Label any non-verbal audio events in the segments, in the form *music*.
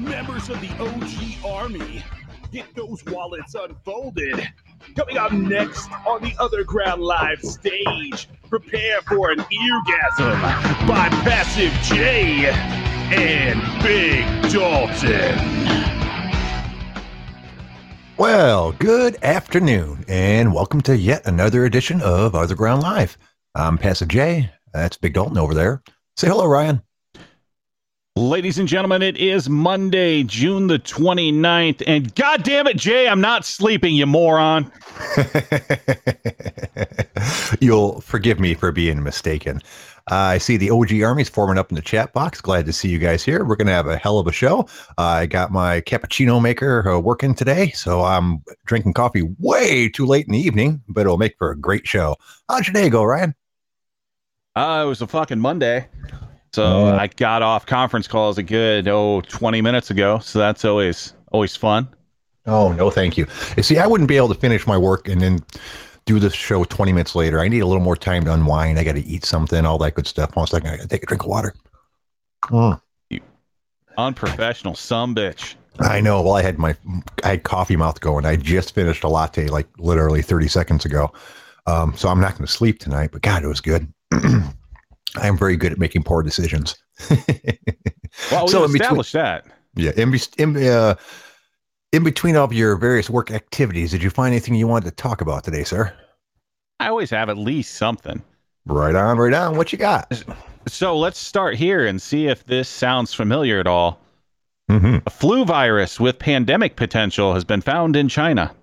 members of the OG Army. Get those wallets unfolded. Coming up next on the OtherGround Live stage, prepare for an eargasm by Passive J and Big Dalton. Well, good afternoon, and welcome to yet another edition of OtherGround Live. I'm Passive J. That's Big Dalton over there. Say hello, Ryan. Ladies and gentlemen, it is Monday, June the 29th, and god damn it, Jay, I'm not sleeping, you moron. *laughs* You'll forgive me for being mistaken. Uh, I see the OG Army's forming up in the chat box. Glad to see you guys here. We're going to have a hell of a show. Uh, I got my cappuccino maker uh, working today, so I'm drinking coffee way too late in the evening, but it'll make for a great show. How'd your day go, Ryan? Uh, it was a fucking Monday. So I got off conference calls a good oh 20 minutes ago. So that's always always fun. Oh no, thank you. You see, I wouldn't be able to finish my work and then do the show 20 minutes later. I need a little more time to unwind. I got to eat something, all that good stuff. One second, I got to take a drink of water. Mm. Unprofessional, some bitch. I know. Well, I had my I had coffee mouth going. I just finished a latte like literally 30 seconds ago. Um, so I'm not going to sleep tonight. But God, it was good. *clears throat* I am very good at making poor decisions. *laughs* well, we So in established that. Yeah, in, be- in, uh, in between all of your various work activities, did you find anything you wanted to talk about today, sir? I always have at least something. Right on, right on. What you got? So let's start here and see if this sounds familiar at all. Mm-hmm. A flu virus with pandemic potential has been found in China.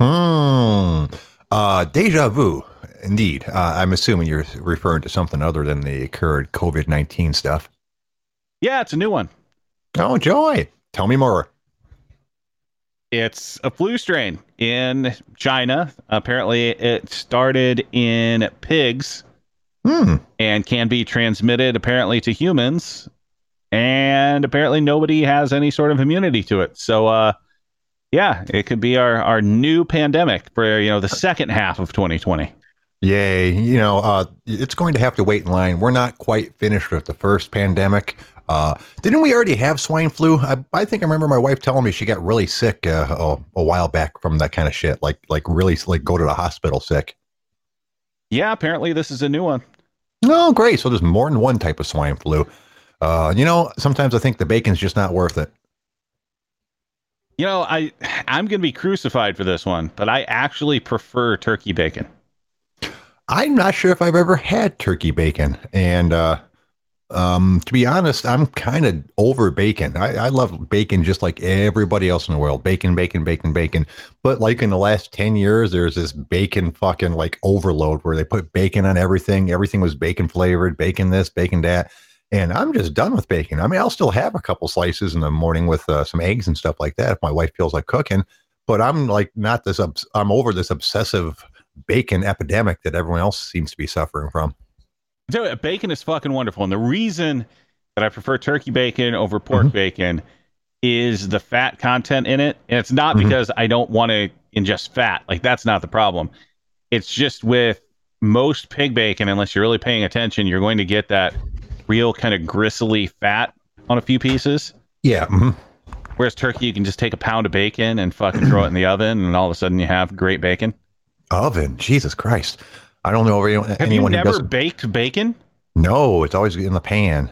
Hmm. Uh, deja vu. Indeed. Uh, I'm assuming you're referring to something other than the current COVID 19 stuff. Yeah, it's a new one. Oh, joy. Tell me more. It's a flu strain in China. Apparently, it started in pigs Hmm. and can be transmitted apparently to humans. And apparently, nobody has any sort of immunity to it. So, uh, yeah, it could be our, our new pandemic for you know the second half of 2020. Yay. You know, uh, it's going to have to wait in line. We're not quite finished with the first pandemic. Uh, didn't we already have swine flu? I, I think I remember my wife telling me she got really sick uh, a, a while back from that kind of shit. Like, like really, like go to the hospital sick. Yeah, apparently this is a new one. Oh, great. So there's more than one type of swine flu. Uh, you know, sometimes I think the bacon's just not worth it. You know, I I'm gonna be crucified for this one, but I actually prefer turkey bacon. I'm not sure if I've ever had turkey bacon. And uh, um, to be honest, I'm kind of over bacon. I, I love bacon just like everybody else in the world. Bacon, bacon, bacon, bacon. But like in the last 10 years, there's this bacon fucking like overload where they put bacon on everything. Everything was bacon flavored, bacon this, bacon that. And I'm just done with bacon. I mean, I'll still have a couple slices in the morning with uh, some eggs and stuff like that if my wife feels like cooking. But I'm like not this. Obs- I'm over this obsessive bacon epidemic that everyone else seems to be suffering from. So bacon is fucking wonderful, and the reason that I prefer turkey bacon over pork Mhm. bacon is the fat content in it, and it's not Mhm. because I don't want to ingest fat. Like that's not the problem. It's just with most pig bacon, unless you're really paying attention, you're going to get that real kind of gristly fat on a few pieces. Yeah. mhm. Whereas turkey, you can just take a pound of bacon and fucking throw it in the *clears throat* oven, and all of a sudden you have great bacon. Oven. Jesus Christ. I don't know anyone, Have anyone you never baked bacon? No, it's always in the pan.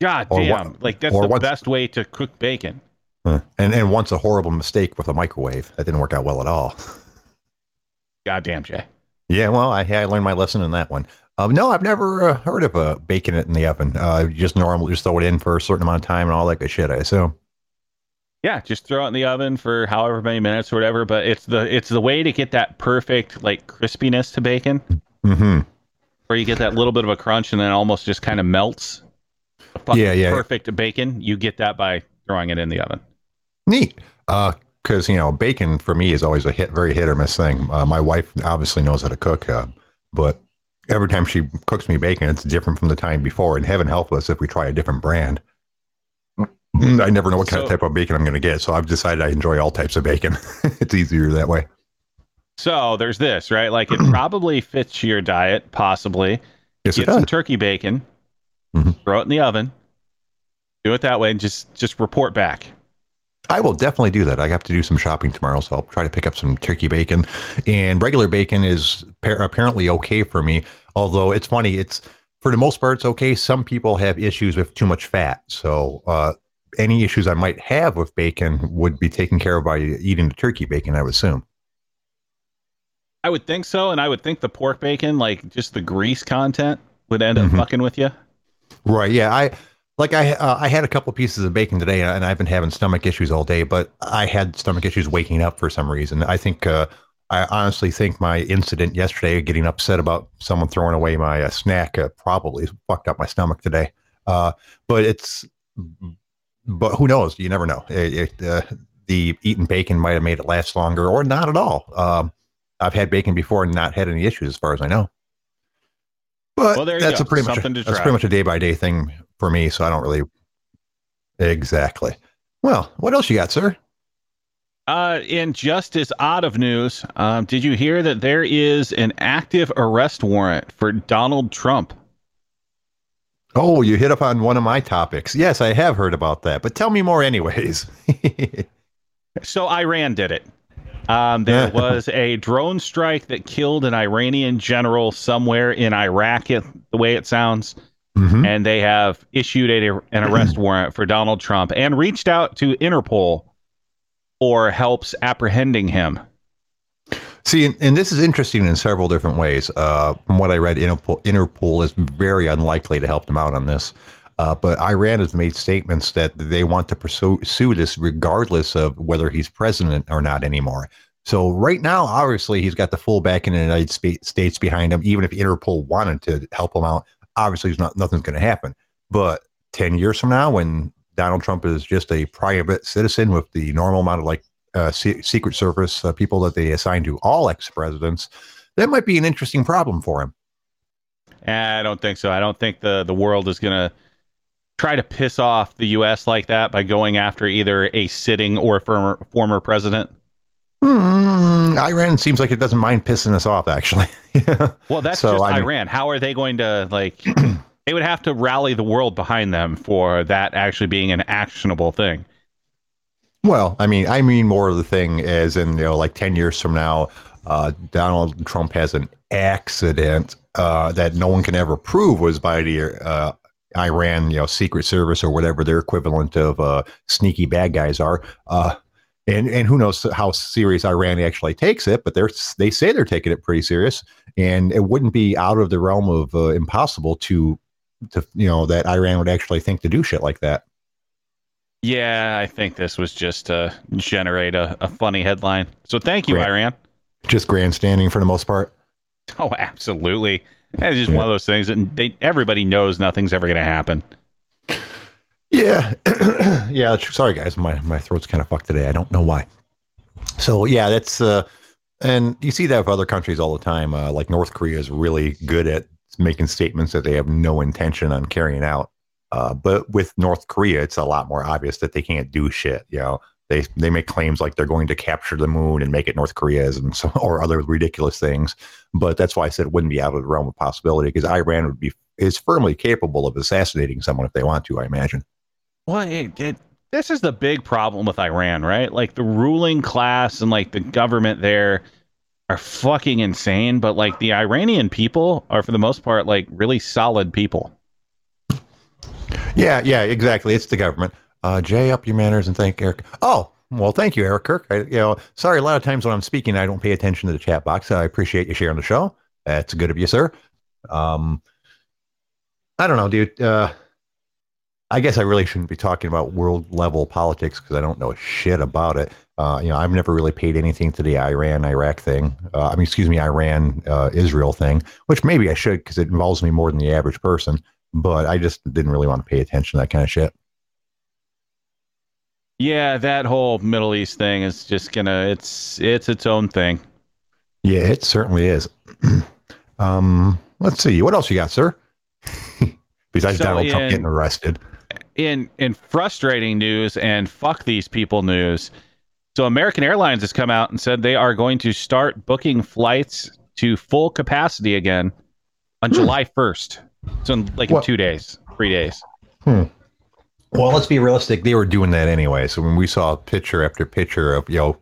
God Or damn! what- like that's the what's- best way to cook bacon. And and once a horrible mistake with a microwave. That didn't work out well at all. *laughs* God damn, Jay. Yeah, well, I, I learned my lesson in that one. Um, no, I've never uh, heard of uh, baking it in the oven. Uh, you just normal, just throw it in for a certain amount of time and all that good shit. I assume. Yeah, just throw it in the oven for however many minutes or whatever. But it's the it's the way to get that perfect like crispiness to bacon, Mm-hmm. where you get that little bit of a crunch and then almost just kind of melts. Yeah, yeah. Perfect bacon. You get that by throwing it in the oven. Neat. Because you know, bacon for me is always a hit, very hit or miss thing. Uh, my wife obviously knows how to cook, uh, but every time she cooks me bacon, it's different from the time before. And heaven help us if we try a different brand. I never know what kind of type of bacon I'm going to get, so I've decided I enjoy all types of bacon. *laughs* it's easier that way. So there's this, right? Like it *clears throat* probably fits your diet, possibly. Yes, Get some turkey bacon, Mhm. throw it in the oven, Do it that way and just just report back. I will definitely do that. I have to do some shopping tomorrow, so I'll try to pick up some turkey bacon. And regular bacon is apparently okay for me. Although it's funny, it's for the most part it's okay. Some people have issues with too much fat, so uh, any issues I might have with bacon would be taken care of by eating the turkey bacon. I would assume. I would think so, and I would think the pork bacon, like just the grease content, would end up mm-hmm. fucking with you. Right. Yeah. I like I uh, I had a couple pieces of bacon today, and I've been having stomach issues all day. But I had stomach issues waking up for some reason. I think uh, I honestly think my incident yesterday, getting upset about someone throwing away my uh, snack, uh, probably fucked up my stomach today. Uh, but it's but who knows? You never know. It, it, uh, the eating bacon might have made it last longer, or not at all. Um, I've had bacon before and not had any issues, as far as I know. But well, that's a pretty Something much a, that's pretty much a day by day thing for me, so I don't really exactly. Well, what else you got, sir? Uh, in just as odd of news, um, did you hear that there is an active arrest warrant for Donald Trump? Oh, you hit upon one of my topics. Yes, I have heard about that, but tell me more, anyways. *laughs* so Iran did it. Um, there *laughs* was a drone strike that killed an Iranian general somewhere in Iraq, the way it sounds. Mm-hmm. And they have issued a, an arrest *clears throat* warrant for Donald Trump and reached out to Interpol for helps apprehending him. See, and, and, this is interesting in several different ways. Uh, from what I read, Interpol, Interpol, is very unlikely to help them out on this. Uh, but Iran has made statements that they want to pursue, pursue this regardless of whether he's president or not anymore. So right now, obviously, he's got the full backing in the United States behind him. Even if Interpol wanted to help him out, obviously, not nothing's going to happen. But ten years from now, when Donald Trump is just a private citizen with the normal amount of like uh, Secret Service uh, people that they assign to all ex-presidents, that might be an interesting problem for him. I don't think so. I don't think the the world is going to try to piss off the U.S. like that by going after either a sitting or former former president. Mm, Iran seems like it doesn't mind pissing us off, actually. *laughs* well, that's so, just I mean, Iran. How are they going to like? *clears throat* they would have to rally the world behind them for that actually being an actionable thing. Well, I mean, I mean more of the thing as in you know, like ten years from now, uh, Donald Trump has an accident uh, that no one can ever prove was by the uh, Iran, you know, Secret Service or whatever their equivalent of uh, sneaky bad guys are. Uh, and and who knows how serious Iran actually takes it, but they're they say they're taking it pretty serious, and it wouldn't be out of the realm of uh, impossible to to you know that Iran would actually think to do shit like that. Yeah, I think this was just to generate a, a funny headline. So thank you, Grand, Iran. Just grandstanding for the most part. Oh, absolutely. It's just yeah. one of those things, and they everybody knows nothing's ever going to happen. Yeah, *clears throat* yeah. Sorry, guys, my my throat's kind of fucked today. I don't know why. So yeah, that's uh, and you see that with other countries all the time. Uh, like North Korea is really good at making statements that they have no intention on carrying out. Uh, but with North Korea, it's a lot more obvious that they can't do shit. You know, they they make claims like they're going to capture the moon and make it North Korea's and so *laughs* or other ridiculous things. But that's why I said it wouldn't be out of the realm of possibility because Iran would be is firmly capable of assassinating someone if they want to. I imagine. Well, it, it, this is the big problem with Iran, right? Like the ruling class and like the government there are fucking insane, but like the Iranian people are for the most part like really solid people. Yeah, yeah, exactly. It's the government. Uh, Jay, up your manners and thank Eric. Oh, well, thank you, Eric Kirk. I, you know, sorry, a lot of times when I'm speaking, I don't pay attention to the chat box. I appreciate you sharing the show. That's good of you, sir. Um, I don't know, dude. Uh, I guess I really shouldn't be talking about world level politics because I don't know a shit about it. Uh, you know, I've never really paid anything to the Iran Iraq thing. Uh, I mean, excuse me, Iran uh, Israel thing, which maybe I should because it involves me more than the average person. But I just didn't really want to pay attention to that kind of shit. Yeah, that whole Middle East thing is just gonna it's it's its own thing. Yeah, it certainly is. *clears throat* um, let's see. What else you got, sir? *laughs* Besides so Donald in, Trump getting arrested. In in frustrating news and fuck these people news. So American Airlines has come out and said they are going to start booking flights to full capacity again on hmm. July 1st. So in, like in 2 days, 3 days. Hmm. Well, let's be realistic. They were doing that anyway. So when we saw picture after picture of you know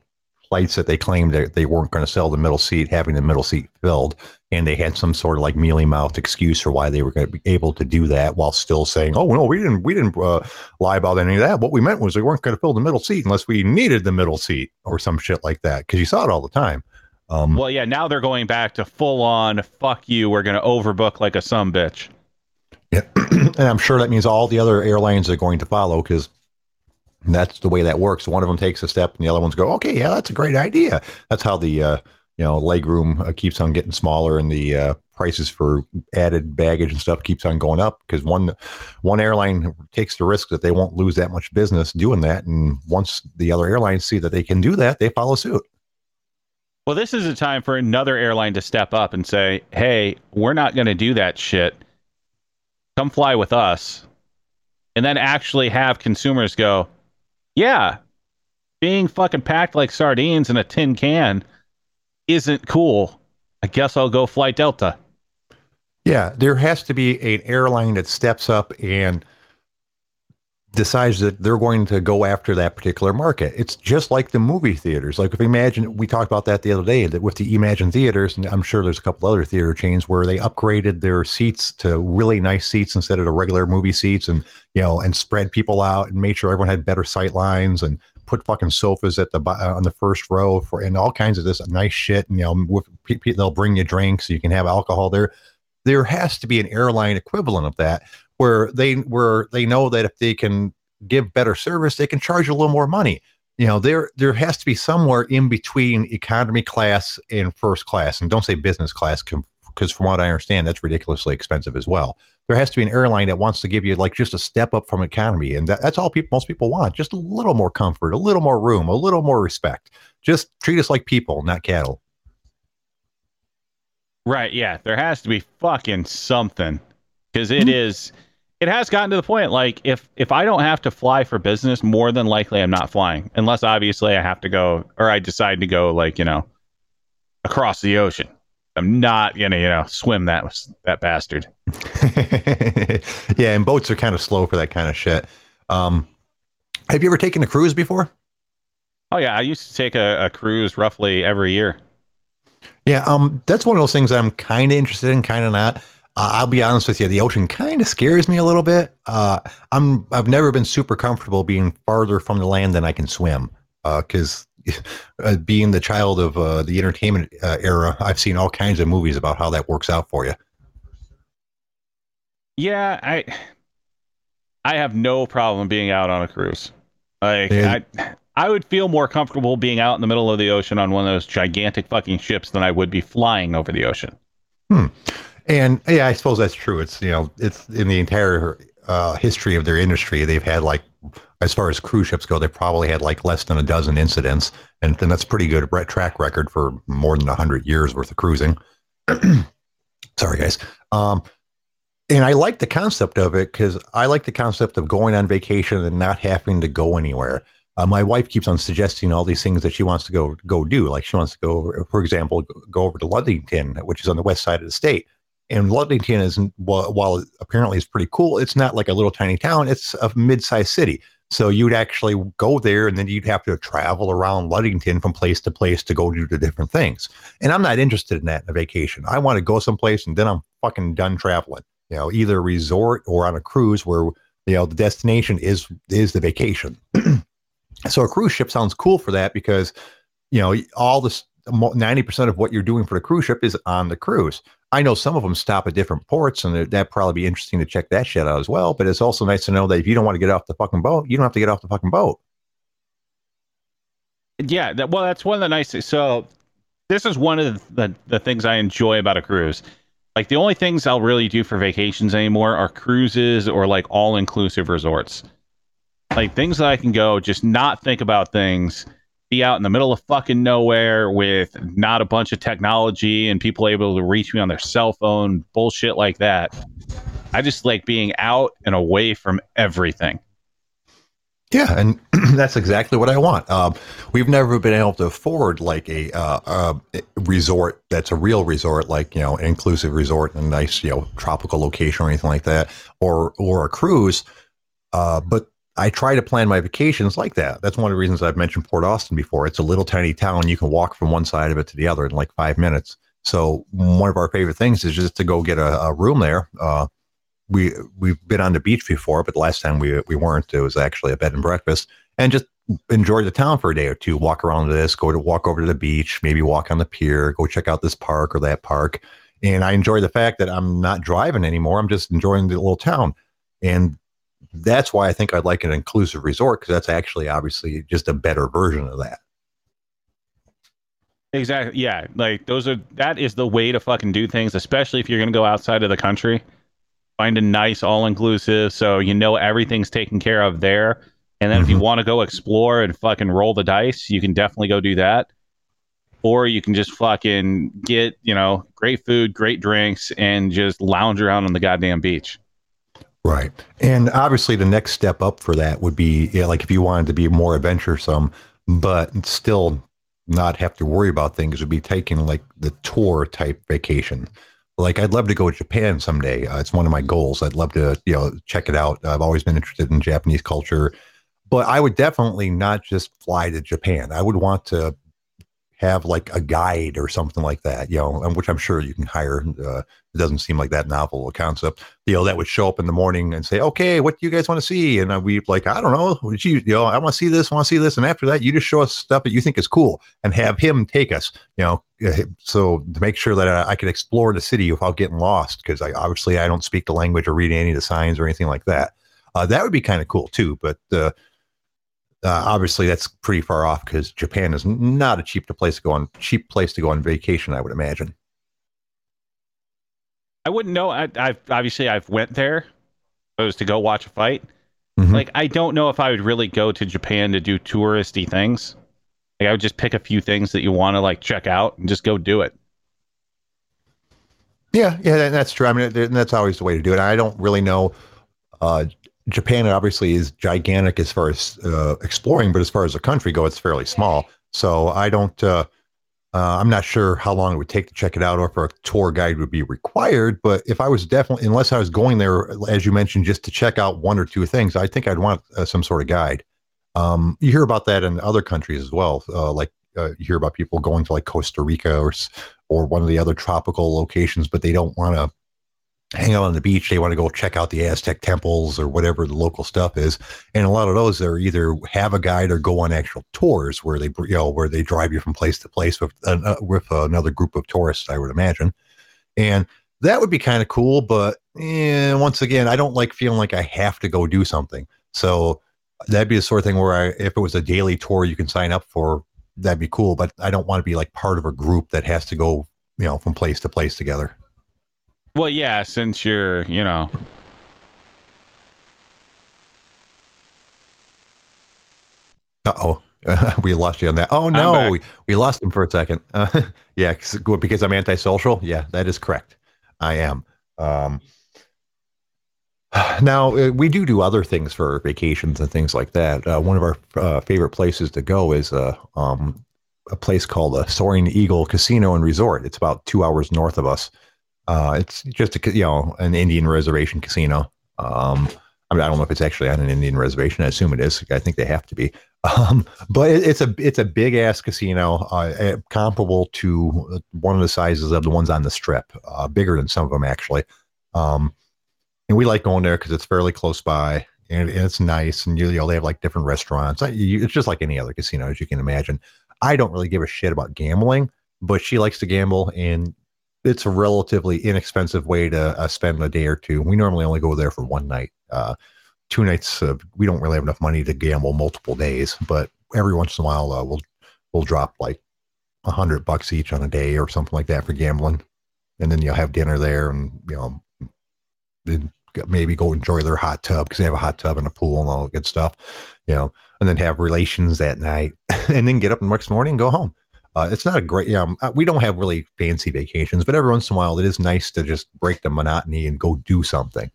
flights that they claimed that they weren't going to sell the middle seat, having the middle seat filled, and they had some sort of like mealy mouthed excuse for why they were going to be able to do that, while still saying, "Oh no, we didn't, we didn't uh, lie about any of that. What we meant was we weren't going to fill the middle seat unless we needed the middle seat or some shit like that." Because you saw it all the time. Um, Well, yeah, now they're going back to full on fuck you, we're going to overbook like a some bitch. Yeah. *clears throat* and I'm sure that means all the other airlines are going to follow because that's the way that works. One of them takes a step and the other ones go, okay, yeah, that's a great idea. That's how the, uh, you know, leg room uh, keeps on getting smaller and the uh, prices for added baggage and stuff keeps on going up because one, one airline takes the risk that they won't lose that much business doing that. And once the other airlines see that they can do that, they follow suit. Well, this is a time for another airline to step up and say, hey, we're not going to do that shit. Come fly with us. And then actually have consumers go, yeah, being fucking packed like sardines in a tin can isn't cool. I guess I'll go fly Delta. Yeah, there has to be an airline that steps up and decides that they're going to go after that particular market. It's just like the movie theaters. Like if Emagine, we talked about that the other day that with the Emagine theaters, and I'm sure there's a couple other theater chains where they upgraded their seats to really nice seats instead of the regular movie seats, and you know, and spread people out and made sure everyone had better sight lines and put fucking sofas at the uh, on the first row for and all kinds of this nice shit. And you know, with, they'll bring you drinks, so you can have alcohol there. There has to be an airline equivalent of that where they where they know that if they can give better service, they can charge a little more money. You know, there there has to be somewhere in between economy class and first class, and don't say business class because from what I understand, that's ridiculously expensive as well. There has to be an airline that wants to give you like just a step up from economy, and that, that's all people most people want. Just a little more comfort, a little more room, a little more respect. Just treat us like people, not cattle. Right. Yeah. There has to be fucking something because it hmm. is. It has gotten to the point like if if I don't have to fly for business, more than likely I'm not flying unless obviously I have to go or I decide to go like you know across the ocean. I'm not gonna you know swim that that bastard. *laughs* yeah, and boats are kind of slow for that kind of shit. Um, have you ever taken a cruise before? Oh yeah, I used to take a, a cruise roughly every year. Yeah, um, that's one of those things I'm kind of interested in, kind of not. Uh, I'll be honest with you, the ocean kind of scares me a little bit. Uh, I'm I've never been super comfortable being farther from the land than I can swim. Because *laughs* uh, being the child of uh, the entertainment uh, era, I've seen all kinds of movies about how that works out for you. Yeah, I I have no problem being out on a cruise. Like Yeah. I I would feel more comfortable being out in the middle of the ocean on one of those gigantic fucking ships than I would be flying over the ocean. And yeah, I suppose that's true. It's you know, it's in the entire uh, history of their industry, they've had like, as far as cruise ships go, they probably had like less than a dozen incidents, and then that's pretty good track record for more than hundred years worth of cruising. *clears throat* Sorry, guys. Um, and I like the concept of it because I like the concept of going on vacation and not having to go anywhere. Uh, my wife keeps on suggesting all these things that she wants to go go do. Like she wants to go, for example, go over to Ludington, which is on the west side of the state. And Ludington is, while, apparently is pretty cool, it's not like a little tiny town. It's a mid-sized city. So you'd actually go there, and then you'd have to travel around Ludington from place to place to go do the different things. And I'm not interested in that in a vacation. I want to go someplace, and then I'm fucking done traveling. You know, either a resort or on a cruise where you know the destination is is the vacation. *clears throat* so a cruise ship sounds cool for that because you know all this 90% of what you're doing for the cruise ship is on the cruise. I know some of them stop at different ports, and that'd probably be interesting to check that shit out as well. But it's also nice to know that if you don't want to get off the fucking boat, you don't have to get off the fucking boat. Yeah, that, well, that's one of the nice. So, this is one of the the things I enjoy about a cruise. Like the only things I'll really do for vacations anymore are cruises or like all inclusive resorts. Like things that I can go just not think about things, be out in the middle of fucking nowhere with not a bunch of technology and people able to reach me on their cell phone, bullshit like that. I just like being out and away from everything. Yeah, and *clears throat* that's exactly what I want. Um, we've never been able to afford like a uh, uh, resort that's a real resort, like you know, an inclusive resort in a nice you know tropical location or anything like that, or or a cruise. Uh, but I try to plan my vacations like that. That's one of the reasons I've mentioned Port Austin before. It's a little tiny town. You can walk from one side of it to the other in like five minutes. So one of our favorite things is just to go get a, a room there. Uh, we we've been on the beach before, but last time we we weren't. It was actually a bed and breakfast, and just enjoy the town for a day or two. Walk around this, go to walk over to the beach, maybe walk on the pier, go check out this park or that park. And I enjoy the fact that I'm not driving anymore. I'm just enjoying the little town, and that's why I think I'd like an inclusive resort because that's actually obviously just a better version of that. Exactly. Yeah. Like those are that is the way to fucking do things, especially if you're gonna go outside of the country. Find a nice all inclusive so you know everything's taken care of there. And then mm-hmm. if you mm-hmm. want to go explore and fucking roll the dice, you can definitely go do that. Or you can just fucking get, you know, great food, great drinks, and just lounge around on the goddamn beach. Right. And obviously, the next step up for that would be yeah, like if you wanted to be more adventuresome, but still not have to worry about things would be taking like the tour type vacation. Like I'd love to go to Japan someday. Uh, it's one of my goals. I'd love to, you know, check it out. I've always been interested in Japanese culture, but I would definitely not just fly to Japan. I would want to have like a guide or something like that, you know, and which I'm sure you can hire. Uh, it doesn't seem like that novel a concept, you know, that would show up in the morning and say, okay, what do you guys want to see? And we like, I don't know, would you, you know, I want to see this, want to see this. And after that, you just show us stuff that you think is cool and have him take us, you know, uh, so to make sure that I, I can explore the city without getting lost. Cause I obviously I don't speak the language or read any of the signs or anything like that. Uh, that would be kind of cool too. But, uh, uh, obviously, that's pretty far off because Japan is not a cheap to place to go on cheap place to go on vacation. I would imagine. I wouldn't know. I, have obviously I've went there, I was to go watch a fight. Mm-hmm. Like I don't know if I would really go to Japan to do touristy things. Like I would just pick a few things that you want to like check out and just go do it. Yeah, yeah, that's true. I mean, that's always the way to do it. I don't really know uh, Japan obviously is gigantic as far as uh, exploring, but as far as the country go, it's fairly small. So I don't. Uh, uh, I'm not sure how long it would take to check it out, or if a tour guide would be required. But if I was definitely, unless I was going there, as you mentioned, just to check out one or two things, I think I'd want uh, some sort of guide. Um, you hear about that in other countries as well. Uh, like uh, you hear about people going to like Costa Rica or or one of the other tropical locations, but they don't want to hang out on the beach. They want to go check out the Aztec temples or whatever the local stuff is. And a lot of those are either have a guide or go on actual tours where they, you know, where they drive you from place to place with uh, with another group of tourists. I would imagine, and that would be kind of cool. But eh, once again, I don't like feeling like I have to go do something. So that'd be the sort of thing where I, if it was a daily tour you can sign up for, that'd be cool. But I don't want to be like part of a group that has to go, you know, from place to place together. Well, yeah, since you're, you know. Uh oh. *laughs* we lost you on that. Oh no, we, we lost him for a second. Uh, *laughs* yeah, because I'm antisocial. Yeah, that is correct. I am. Um, *sighs* now uh, we do do other things for vacations and things like that. Uh, one of our uh, favorite places to go is uh, um, a place called the Soaring Eagle Casino and Resort. It's about two hours north of us. Uh, it's just a you know an Indian reservation casino. Um, I mean, I don't know if it's actually on an Indian reservation. I assume it is. I think they have to be. *laughs* Um, but it, it's a it's a big ass casino, uh, eh, comparable to one of the sizes of the ones on the strip, uh, bigger than some of them actually. Um, and we like going there because it's fairly close by and, and, it's nice. And you, you know they have like different restaurants. It's just like any other casino as you can imagine. I don't really give a shit about gambling, but she likes to gamble, and it's a relatively inexpensive way to uh, spend a day or two. We normally only go there for one night. Uh, two nights, uh, we don't really have enough money to gamble multiple days, but every once in a while, uh, we'll we'll drop like a hundred bucks each on a day or something like that for gambling, and then you'll have dinner there, and you know, maybe go enjoy their hot tub because they have a hot tub and a pool and all that good stuff, you know, and then have relations that night, *laughs* and then get up the next morning and go home. Uh, it's not a great, yeah, um, uh, we don't have really fancy vacations, but every once in a while it is nice to just break the monotony and go do something.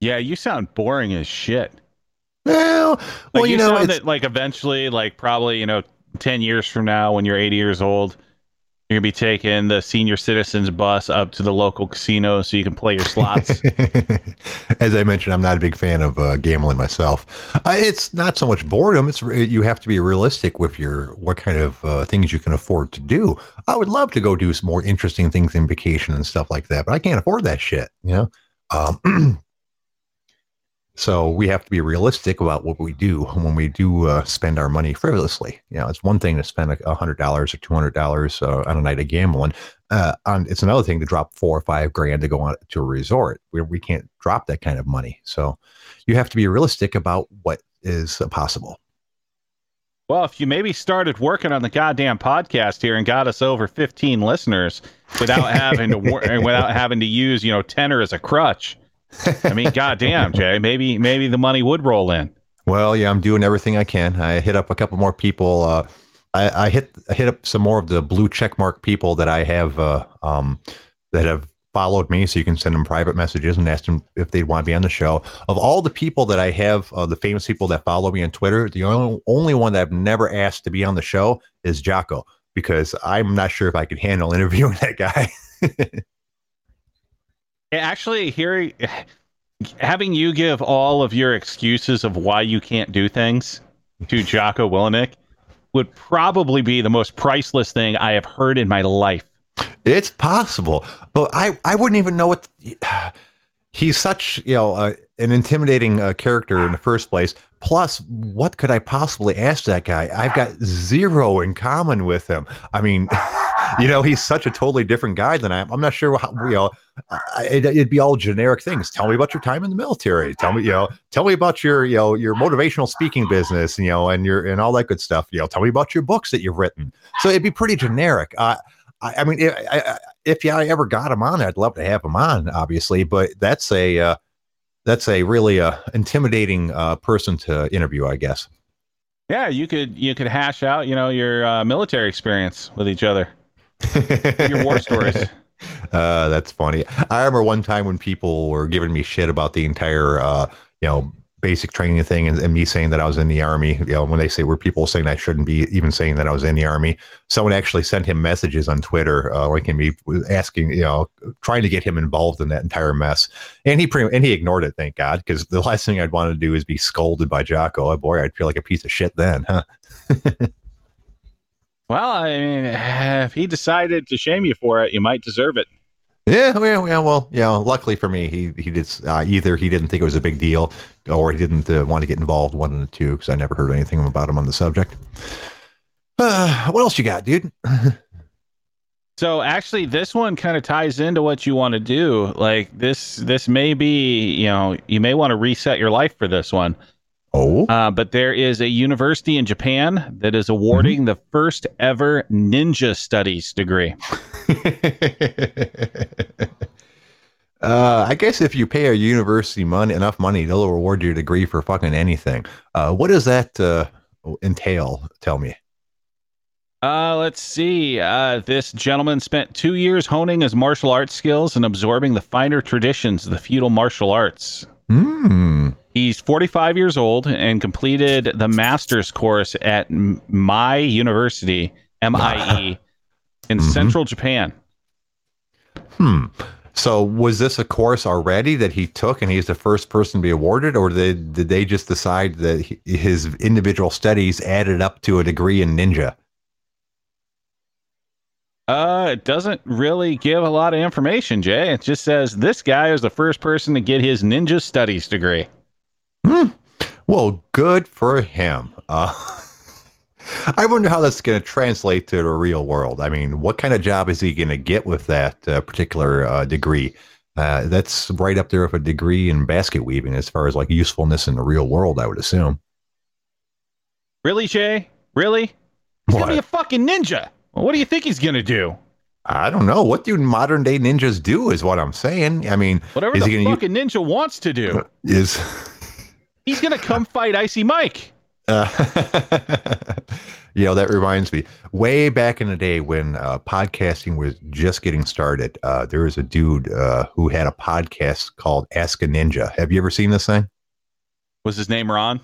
Yeah, you sound boring as shit. Well, like well, you, you know, that like eventually, like probably, you know, 10 years from now when you're 80 years old, You're gonna be taking the senior citizens bus up to the local casino so you can play your slots. *laughs* As I mentioned, I'm not a big fan of uh, gambling myself. Uh, it's not so much boredom; it's you have to be realistic with your what kind of uh, things you can afford to do. I would love to go do some more interesting things in vacation and stuff like that, but I can't afford that shit. You know. Um, *clears throat* So we have to be realistic about what we do when we do uh, spend our money frivolously. You know, it's one thing to spend a hundred dollars or two hundred dollars uh, on a night of gambling. Uh, on, it's another thing to drop four or five grand to go on to a resort where we can't drop that kind of money. So you have to be realistic about what is possible. Well, if you maybe started working on the goddamn podcast here and got us over 15 listeners without having to *laughs* without having to use, you know, tenor as a crutch, I mean, goddamn, Jay, maybe maybe the money would roll in. Well, yeah, I'm doing everything I can. I hit up a couple more people. Uh, I, I, hit I hit up some more of the blue checkmark people that I have uh, um, that have followed me. So you can send them private messages and ask them if they'd want to be on the show. Of all the people that I have, uh, the famous people that follow me on Twitter, the only only one that I've never asked to be on the show is Jocko because I'm not sure if I could handle *laughs* interviewing that guy. *laughs* Actually, hearing having you give all of your excuses of why you can't do things to Jocko Willink would probably be the most priceless thing I have heard in my life. It's possible, but I I wouldn't even know what. He's such you know uh, an intimidating uh, character in the first place. Plus, what could I possibly ask that guy? I've got zero in common with him. I mean. *laughs* *laughs* you know, he's such a totally different guy than I am. I'm not sure how, you know, it, would be all generic things. Tell me about your time in the military. Tell me, you know, tell me about your, you know, your motivational speaking business, you know, and your, and all that good stuff. You know, tell me about your books that you've written. So it'd be pretty generic. Uh, I, I mean, if, I, if yeah, I ever got him on, I'd love to have him on, obviously, but that's a, uh, that's a really uh, intimidating uh, person to interview, I guess. Yeah, you could you could hash out, you know, your uh, military experience with each other. Your war stories. *laughs* Uh, that's funny. I remember one time when people were giving me shit about the entire, uh, you know, basic training thing and, and, me saying that I was in the army. You know, when they say were people saying I shouldn't be even saying that I was in the army, someone actually sent him messages on Twitter, uh, linking me, asking, you know, trying to get him involved in that entire mess. And he and he ignored it, thank God, because the last thing I'd want to do is be scolded by Jocko. Oh boy, I'd feel like a piece of shit then, huh? *laughs* Well, I mean, if he decided to shame you for it, you might deserve it. Yeah, yeah, yeah. Well, yeah. Luckily for me, he he did uh, either he didn't think it was a big deal, or he didn't uh, want to get involved. One of the two, because I never heard anything about him on the subject. Uh, *sighs* what else you got, dude? *laughs* so actually, this one kind of ties into what you want to do. Like this, this may be, you know, you may want to reset your life for this one. Oh. Uh, but there is a university in Japan that is awarding mm-hmm. the first ever ninja studies degree. *laughs* uh, I guess if you pay a university money enough money, they'll award you a degree for fucking anything. Uh, what does that uh, entail? Tell me. Uh, let's see. Uh, this gentleman spent two years honing his martial arts skills and absorbing the finer traditions of the feudal martial arts. Hmm. He's 45 years old and completed the master's course at My University, MIE, *laughs* in mm-hmm. central Japan. Hmm. So was this a course already that he took and he's the first person to be awarded, or did, did they just decide that his individual studies added up to a degree in ninja? Uh, it doesn't really give a lot of information, Jay. It just says this guy is the first person to get his ninja studies degree. Well, good for him. Uh, *laughs* I wonder how that's going to translate to the real world. I mean, what kind of job is he going to get with that uh, particular uh, degree? Uh, that's right up there with a degree in basket weaving as far as like usefulness in the real world, I would assume. Really, Jay? Really? He's going to be a fucking ninja. Well, what do you think he's going to do? I don't know. What do modern day ninjas do? Is what I'm saying. I mean, whatever the fucking use- ninja wants to do *laughs* is He's gonna come fight Icy Mike. Uh, you know that reminds me. Way back in the day when uh, podcasting was just getting started, uh, there was a dude uh, who had a podcast called Ask a Ninja. Have you ever seen this thing? Was his name Ron?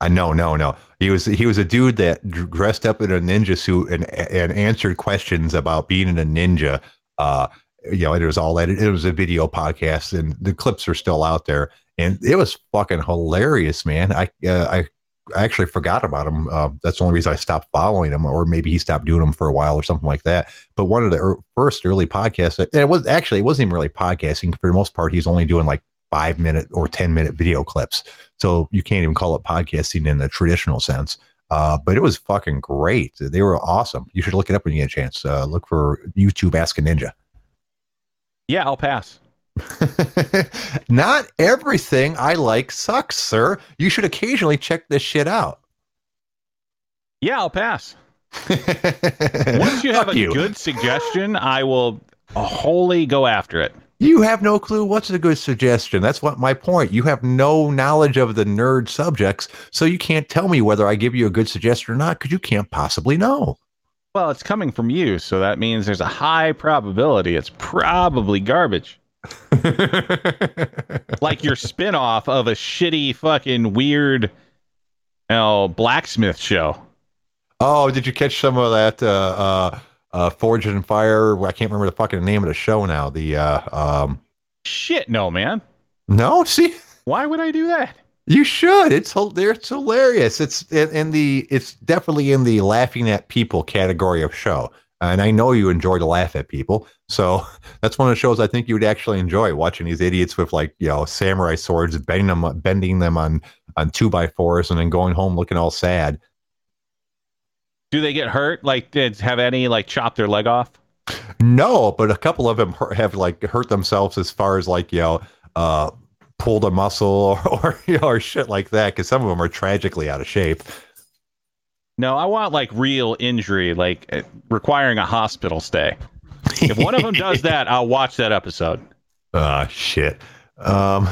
I know, no, no. He was he was a dude that dressed up in a ninja suit and and answered questions about being in a ninja. Uh, you know, it was all that. It was a video podcast, and the clips are still out there, and it was fucking hilarious, man. I uh, I I actually forgot about him. Uh, that's the only reason I stopped following him, or maybe he stopped doing them for a while or something like that. But one of the er- first early podcasts, and it was actually it wasn't even really podcasting for the most part. He's only doing like five minute or ten minute video clips, so you can't even call it podcasting in the traditional sense. Uh, but it was fucking great. They were awesome. You should look it up when you get a chance. Uh, look for YouTube Ask a Ninja. Yeah, I'll pass. *laughs* Not everything I like sucks, sir. You should occasionally check this shit out. Yeah, I'll pass. *laughs* Once you have a you. good suggestion, I will wholly go after it. You have no clue what's a good suggestion. That's what my point. You have no knowledge of the nerd subjects, so you can't tell me whether I give you a good suggestion or not because you can't possibly know. Well, it's coming from you, so that means there's a high probability it's probably garbage. *laughs* like your spin-off of a shitty fucking weird you know, blacksmith show. Oh, did you catch some of that uh uh uh Forged in Fire? I can't remember the fucking name of the show now. The uh um Shit, no, man. No, see? Why would I do that? You should. It's it's hilarious. It's in, in the it's definitely in the laughing at people category of show and I know you enjoy to laugh at people. So *laughs* that's one of the shows I think you would actually enjoy watching these idiots with like you know samurai swords, bending them, bending them on on two by fours, and then going home looking all sad. Do they get hurt? Like, did have any like chop their leg off? No, but a couple of them have like hurt themselves as far as like you know. Uh, pulled a muscle *laughs* or, or, you know, or shit like that because some of them are tragically out of shape. No, I want like real injury, like eh, requiring a hospital stay. If one of them does *laughs* that, I'll watch that episode. Ah, uh, shit. Um,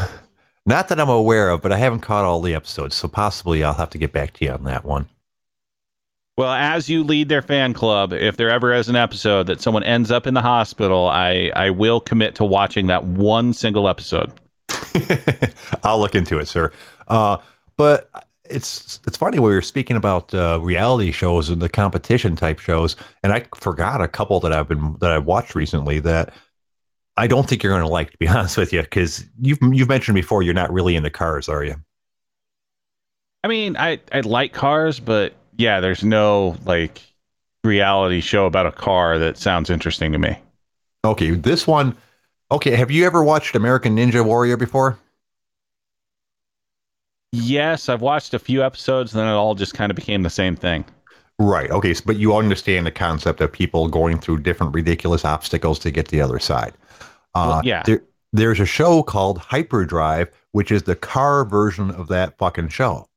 not that I'm aware of, but I haven't caught all the episodes, so possibly I'll have to get back to you on that one. Well, as you lead their fan club, if there ever is an episode that someone ends up in the hospital, I I will commit to watching that one single episode. *laughs* I'll look into it, sir. Uh, but it's it's funny we were speaking about uh, reality shows and the competition type shows, and I forgot a couple that I've been that I've watched recently that I don't think you're going to like. To be *laughs* honest with you, because you've you've mentioned before you're not really into cars, are you? I mean, I I like cars, but yeah, there's no like reality show about a car that sounds interesting to me. Okay, this one. Okay, have you ever watched American Ninja Warrior before? Yes, I've watched a few episodes, and then it all just kind of became the same thing. Right. Okay. But you understand the concept of people going through different ridiculous obstacles to get to the other side. Uh, well, yeah. There, there's a show called Hyperdrive, which is the car version of that fucking show.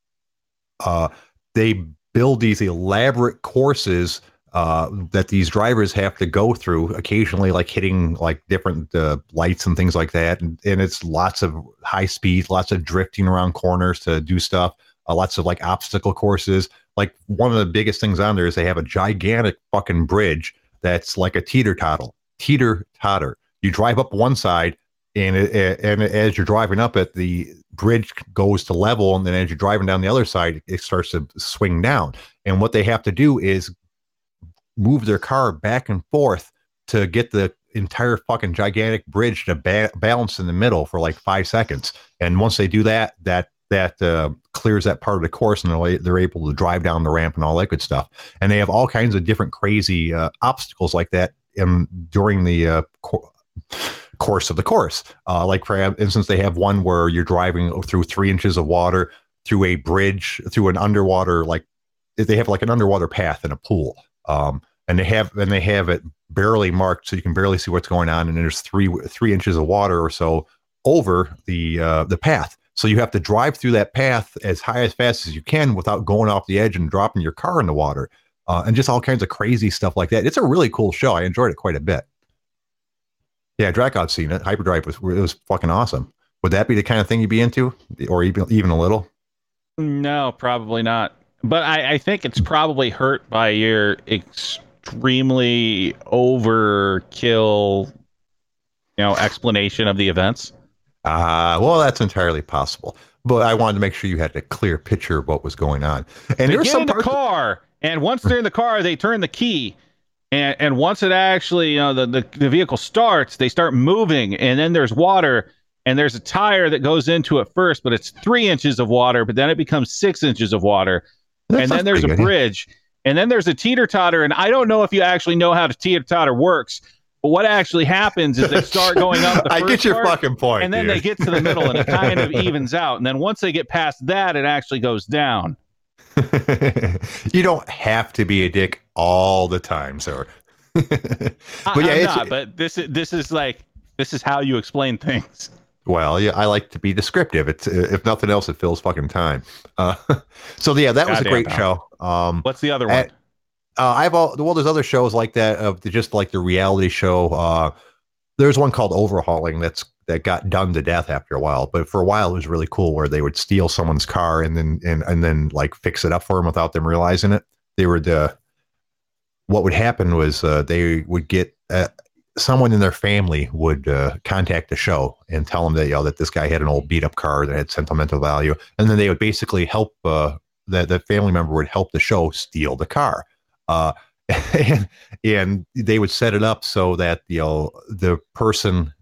Uh, they build these elaborate courses uh, that these drivers have to go through occasionally, like hitting like different uh, lights and things like that. And, and, it's lots of high speed, lots of drifting around corners to do stuff, uh, lots of like obstacle courses. Like one of the biggest things on there is they have a gigantic fucking bridge that's like a teeter totter, teeter totter. You drive up one side, and it, and as you're driving up it, the bridge goes to level, and then as you're driving down the other side, it starts to swing down. And what they have to do is move their car back and forth to get the entire fucking gigantic bridge to ba- balance in the middle for like five seconds. And once they do that, that that uh, clears that part of the course, and they're, they're able to drive down the ramp and all that good stuff. And they have all kinds of different crazy uh, obstacles like that in, during the uh, co- course of the course. Uh, like for instance, they have one where you're driving through three inches of water through a bridge through an underwater like they have like an underwater path in a pool um, and they have and they have it barely marked so you can barely see what's going on and there's three three inches of water or so over the uh, the path. So you have to drive through that path as high as fast as you can without going off the edge and dropping your car in the water uh, and just all kinds of crazy stuff like that. It's a really cool show. I enjoyed it quite a bit. Yeah Dracott's seen it. Hyperdrive was it was fucking awesome. Would that be the kind of thing you'd be into or even even a little? No probably not but I, I think it's probably hurt by your extremely overkill, you know, explanation of the events. Uh, well, that's entirely possible. but I wanted to make sure you had a clear picture of what was going on. And they there's get some in the car, and once they're in the car, they turn the key, and and once it actually, you know, the, the the vehicle starts, they start moving, and then there's water, and there's a tire that goes into it first, but it's three inches of water, but then it becomes six inches of water, That and then there's a yeah. bridge, and then there's a teeter totter, and I don't know if you actually know how the teeter totter works, but what actually happens is they start going up. The *laughs* I get your part, fucking point. and then dude. they get to the middle, and it kind of *laughs* evens out, and then once they get past that, it actually goes down. *laughs* you don't have to be a dick all the time, sir. I, But yeah, I'm it's- not, but this is this is like this is how you explain things. Well, yeah, I like to be descriptive. It's if nothing else, it fills fucking time. Uh, *laughs* so yeah, that was a great pal. show. Um, What's the other Uh, one? uh, I've all well, there's other shows like that of the, just like the reality show. Uh, there's one called Overhaulin' that's that got done to death after a while, but for a while it was really cool where they would steal someone's car and then and and then like fix it up for them without them realizing it. They were the what would happen was uh, they would get uh, someone in their family would uh, contact the show and tell them that you know that this guy had an old beat up car that had sentimental value, and then they would basically help uh, that the family member would help the show steal the car. Uh, *laughs* and, and they would set it up so that you know the person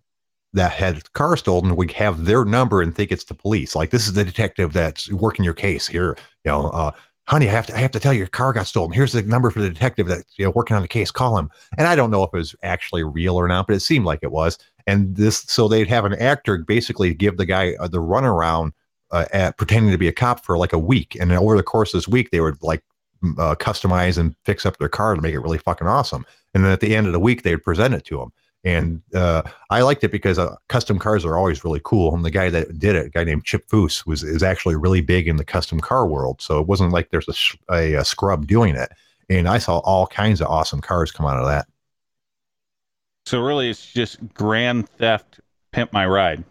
that had the car stolen would have their number and think it's the police. Like this is the detective that's working your case here. You know, uh, honey, I have to I have to tell you your car got stolen. Here's the number for the detective that's you know working on the case. Call him. And I don't know if it was actually real or not, but it seemed like it was. And this, so they'd have an actor basically give the guy uh, the runaround uh, at pretending to be a cop for like a week. And over the course of this week, they would like uh, customize and fix up their car to make it really fucking awesome. And then at the end of the week, they would present it to him. And uh, I liked it because uh, custom cars are always really cool. And the guy that did it, a guy named Chip Foose, was is actually really big in the custom car world. So it wasn't like there's a, a, a scrub doing it. And I saw all kinds of awesome cars come out of that. So really, it's just Grand Theft Pimp My Ride.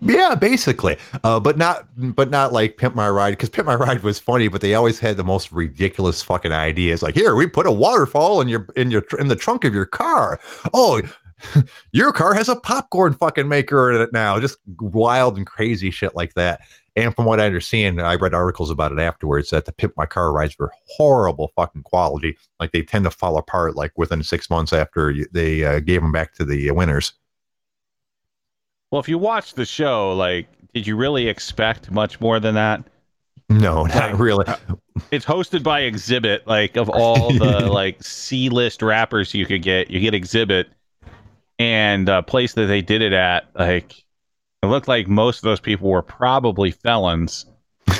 Yeah, basically, uh, but not, but not like Pimp My Ride because Pimp My Ride was funny, but they always had the most ridiculous fucking ideas. Like, here we put a waterfall in your in your in the trunk of your car. Oh, *laughs* your car has a popcorn fucking maker in it now. Just wild and crazy shit like that. And from what I understand, I read articles about it afterwards that the Pimp My Car rides were horrible fucking quality. Like they tend to fall apart like within six months after they uh, gave them back to the winners. Well, if you watch the show, like, did you really expect much more than that? No, not Like, really. It's hosted by Xzibit. Like, of all the *laughs* like C-list rappers you could get, you get Xzibit, and a place that they did it at, like, it looked like most of those people were probably felons. *laughs*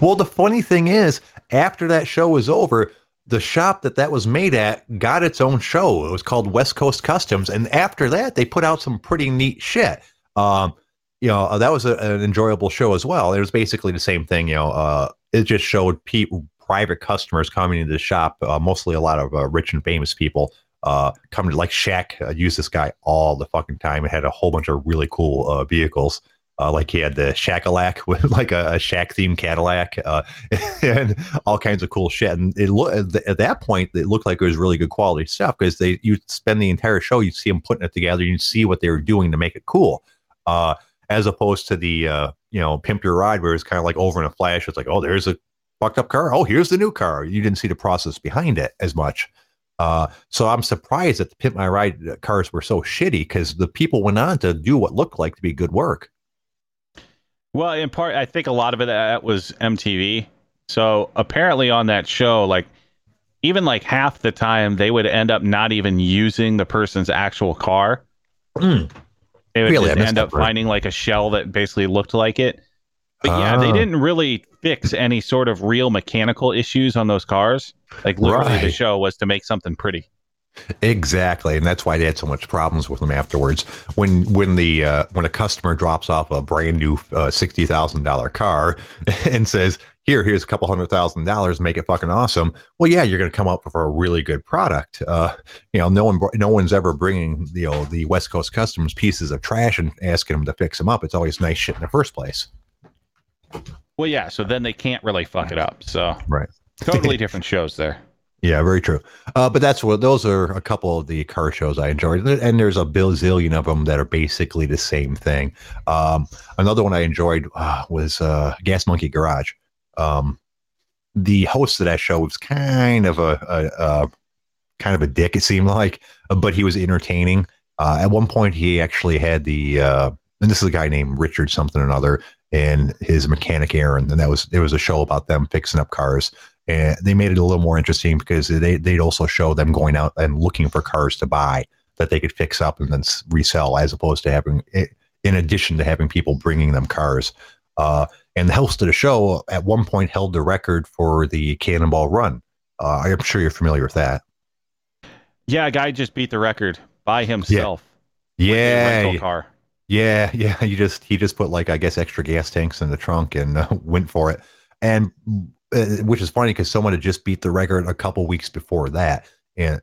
Well, the funny thing is, after that show was over, the shop that that was made at got its own show. It was called West Coast Customs, and after that, they put out some pretty neat shit. Um, you know, uh, that was a, an enjoyable show as well. It was basically the same thing. You know, uh, it just showed private customers coming into the shop, uh, mostly a lot of uh, rich and famous people. Uh, coming to like Shaq uh, used this guy all the fucking time. It had a whole bunch of really cool uh, vehicles. Uh, like he had the Shakalak *laughs* with like a, a Shaq themed Cadillac, uh, *laughs* and all kinds of cool shit. And it look at that point, it looked like it was really good quality stuff because they you spend the entire show, you see them putting it together, you see what they were doing to make it cool. Uh, as opposed to the uh, you know pimp your ride, where it's kind of like over in a flash. It's like, oh, there's a fucked up car. Oh, here's the new car. You didn't see the process behind it as much. Uh, so I'm surprised that the Pimp My Ride cars were so shitty because the people went on to do what looked like to be good work. Well, in part, I think a lot of it that was MTV. So apparently, on that show, like even like half the time, they would end up not even using the person's actual car. Mm. They would Really? End up part. finding like a shell that basically looked like it. But yeah, they Ah. didn't really fix any sort of real mechanical issues on those cars. Like literally, the show was to make something pretty. Exactly, and that's why they had so much problems with them afterwards. When when the uh, when a customer drops off a brand new uh, sixty thousand dollar car *laughs* and says, "Here, here's a couple hundred thousand dollars, make it fucking awesome." Well, yeah, you're going to come up for a really good product. Uh, you know, no one no one's ever bringing you know the West Coast Customs pieces of trash and asking them to fix them up. It's always nice shit in the first place. Well, yeah. So then they can't really fuck it up. So Right. Totally different shows there. *laughs* Yeah, very true. Uh, but that's what those are a couple of the car shows I enjoyed, and there's a bazillion of them that are basically the same thing. Um, another one I enjoyed uh, was uh, Gas Monkey Garage. Um, the host of that show was kind of a, a, a, kind of a dick. It seemed like, but he was entertaining. Uh, at one point, he actually had the uh, and this is a guy named Richard something or another, and his mechanic Aaron, and that was there was a show about them fixing up cars and they made it a little more interesting because they they'd also show them going out and looking for cars to buy that they could fix up and then resell, as opposed to having in addition to having people bringing them cars. Uh, and the host of the show at one point held the record for the Cannonball Run. Uh, I'm sure you're familiar with that. Yeah, a guy just beat the record by himself. Yeah, yeah, car. Yeah, yeah. *laughs* You just he just put like I guess extra gas tanks in the trunk and uh, *laughs* went for it. And which is funny because someone had just beat the record a couple weeks before that, and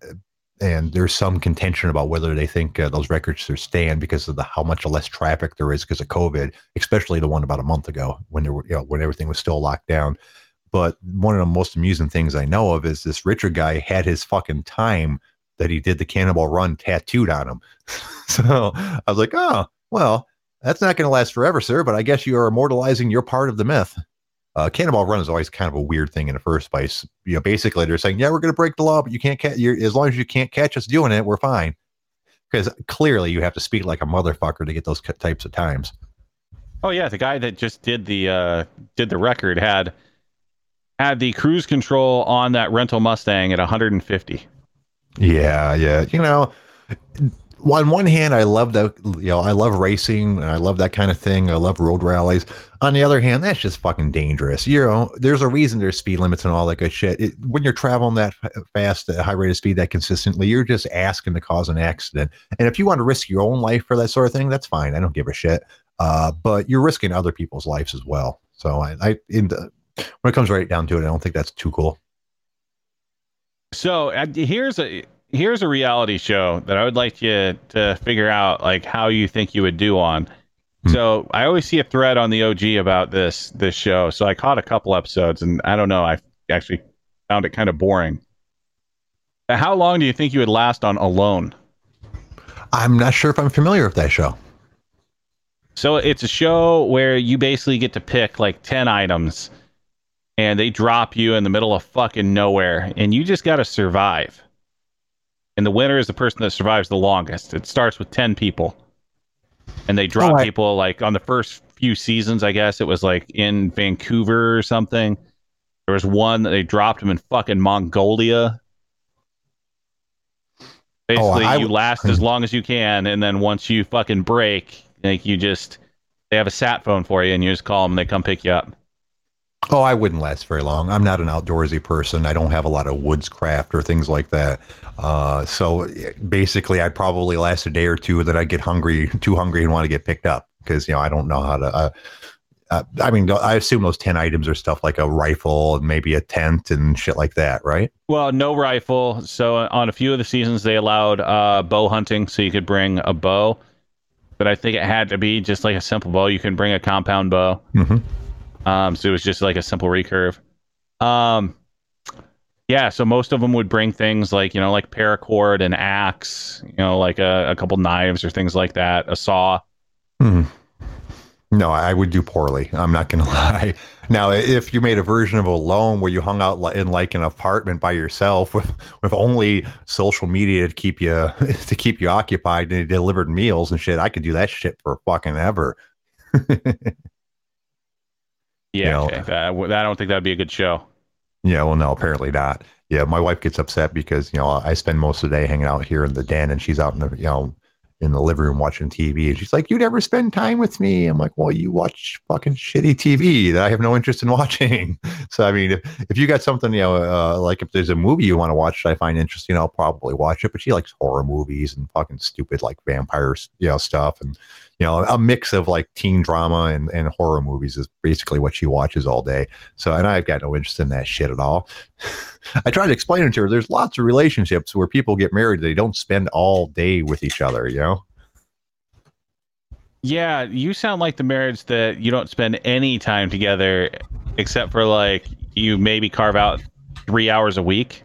and there's some contention about whether they think uh, those records should stand because of the how much less traffic there is because of COVID, especially the one about a month ago when there were you know when everything was still locked down. But one of the most amusing things I know of is this Richard guy had his fucking time that he did the Cannonball Run tattooed on him. *laughs* so I was like, oh well, that's not going to last forever, sir. But I guess you are immortalizing your part of the myth uh, Cannonball Run is always kind of a weird thing in the first place. You know, basically they're saying, yeah, we're going to break the law, but you can't catch. you As long as you can't catch us doing it, we're fine. Because clearly you have to speak like a motherfucker to get those types of times. Oh yeah, the guy that just did the uh, did the record had had the cruise control on that rental Mustang at 150. Yeah, yeah. You know, on one hand, I love that, you know, I love racing and I love that kind of thing. I love road rallies. On the other hand, that's just fucking dangerous. You know, there's a reason there's speed limits and all that good shit. It, when you're traveling that fast at high rate of speed that consistently, you're just asking to cause an accident. And if you want to risk your own life for that sort of thing, that's fine. I don't give a shit. Uh, but you're risking other people's lives as well. So I, I the, when it comes right down to it, I don't think that's too cool. So uh, here's a here's a reality show that I would like you to figure out like how you think you would do on. Hmm. So I always see a thread on the OG about this this show. So I caught a couple episodes and I don't know, I actually found it kind of boring. How long do you think you would last on Alone? I'm not sure if I'm familiar with that show. So it's a show where you basically get to pick like 10 items and they drop you in the middle of fucking nowhere and you just got to survive and the winner is the person that survives the longest. It starts with ten people, and they drop oh, I... people like on the first few seasons. I guess it was like in Vancouver or something. There was one that they dropped him in fucking Mongolia. Oh, Basically, oh, I... you last as long as you can, and then once you fucking break, like you just they have a sat phone for you, and you just call them, and they come pick you up. Oh, I wouldn't last very long. I'm not an outdoorsy person. I don't have a lot of woodscraft or things like that. Uh, so basically, I'd probably last a day or two. That I'd get hungry, *laughs* too hungry, and want to get picked up because you know I don't know how to. Uh, uh, I mean, I assume those ten items are stuff like a rifle and maybe a tent and shit like that, right? Well, no rifle. So on a few of the seasons, they allowed uh, bow hunting, so you could bring a bow. But I think it had to be just like a simple bow. You can bring a compound bow. Mm-hmm. Um, so it was just like a simple recurve. Um, yeah, so most of them would bring things like you know, like paracord, and axe, you know, like a, a couple knives or things like that, a saw. Hmm. No, I would do poorly. I'm not going *laughs* to lie. Now, if you made a version of Alone where you hung out in like an apartment by yourself with with only social media to keep you *laughs* to keep you occupied and delivered meals and shit, I could do that shit for fucking ever. *laughs* Yeah, you know, okay. that, I don't think that'd be a good show. Yeah, well, no, apparently not. Yeah, my wife gets upset because you know I spend most of the day hanging out here in the den, and she's out in the you know in the living room watching TV, and she's like, "You never spend time with me." I'm like, "Well, you watch fucking shitty TV that I have no interest in *laughs* watching." so I mean, if, if you got something you know uh, like if there's a movie you want to watch that I find interesting, I'll probably watch it. But she likes horror movies and fucking stupid like vampires, you know, stuff and you know, a mix of like teen drama and, and horror movies is basically what she watches all day. So, and I've got no interest in that shit at all. *laughs* I tried to explain it to her. There's lots of relationships where people get married, they don't spend all day with each other, you know? Yeah, you sound like the marriage that you don't spend any time together except for like you maybe carve out three hours a week.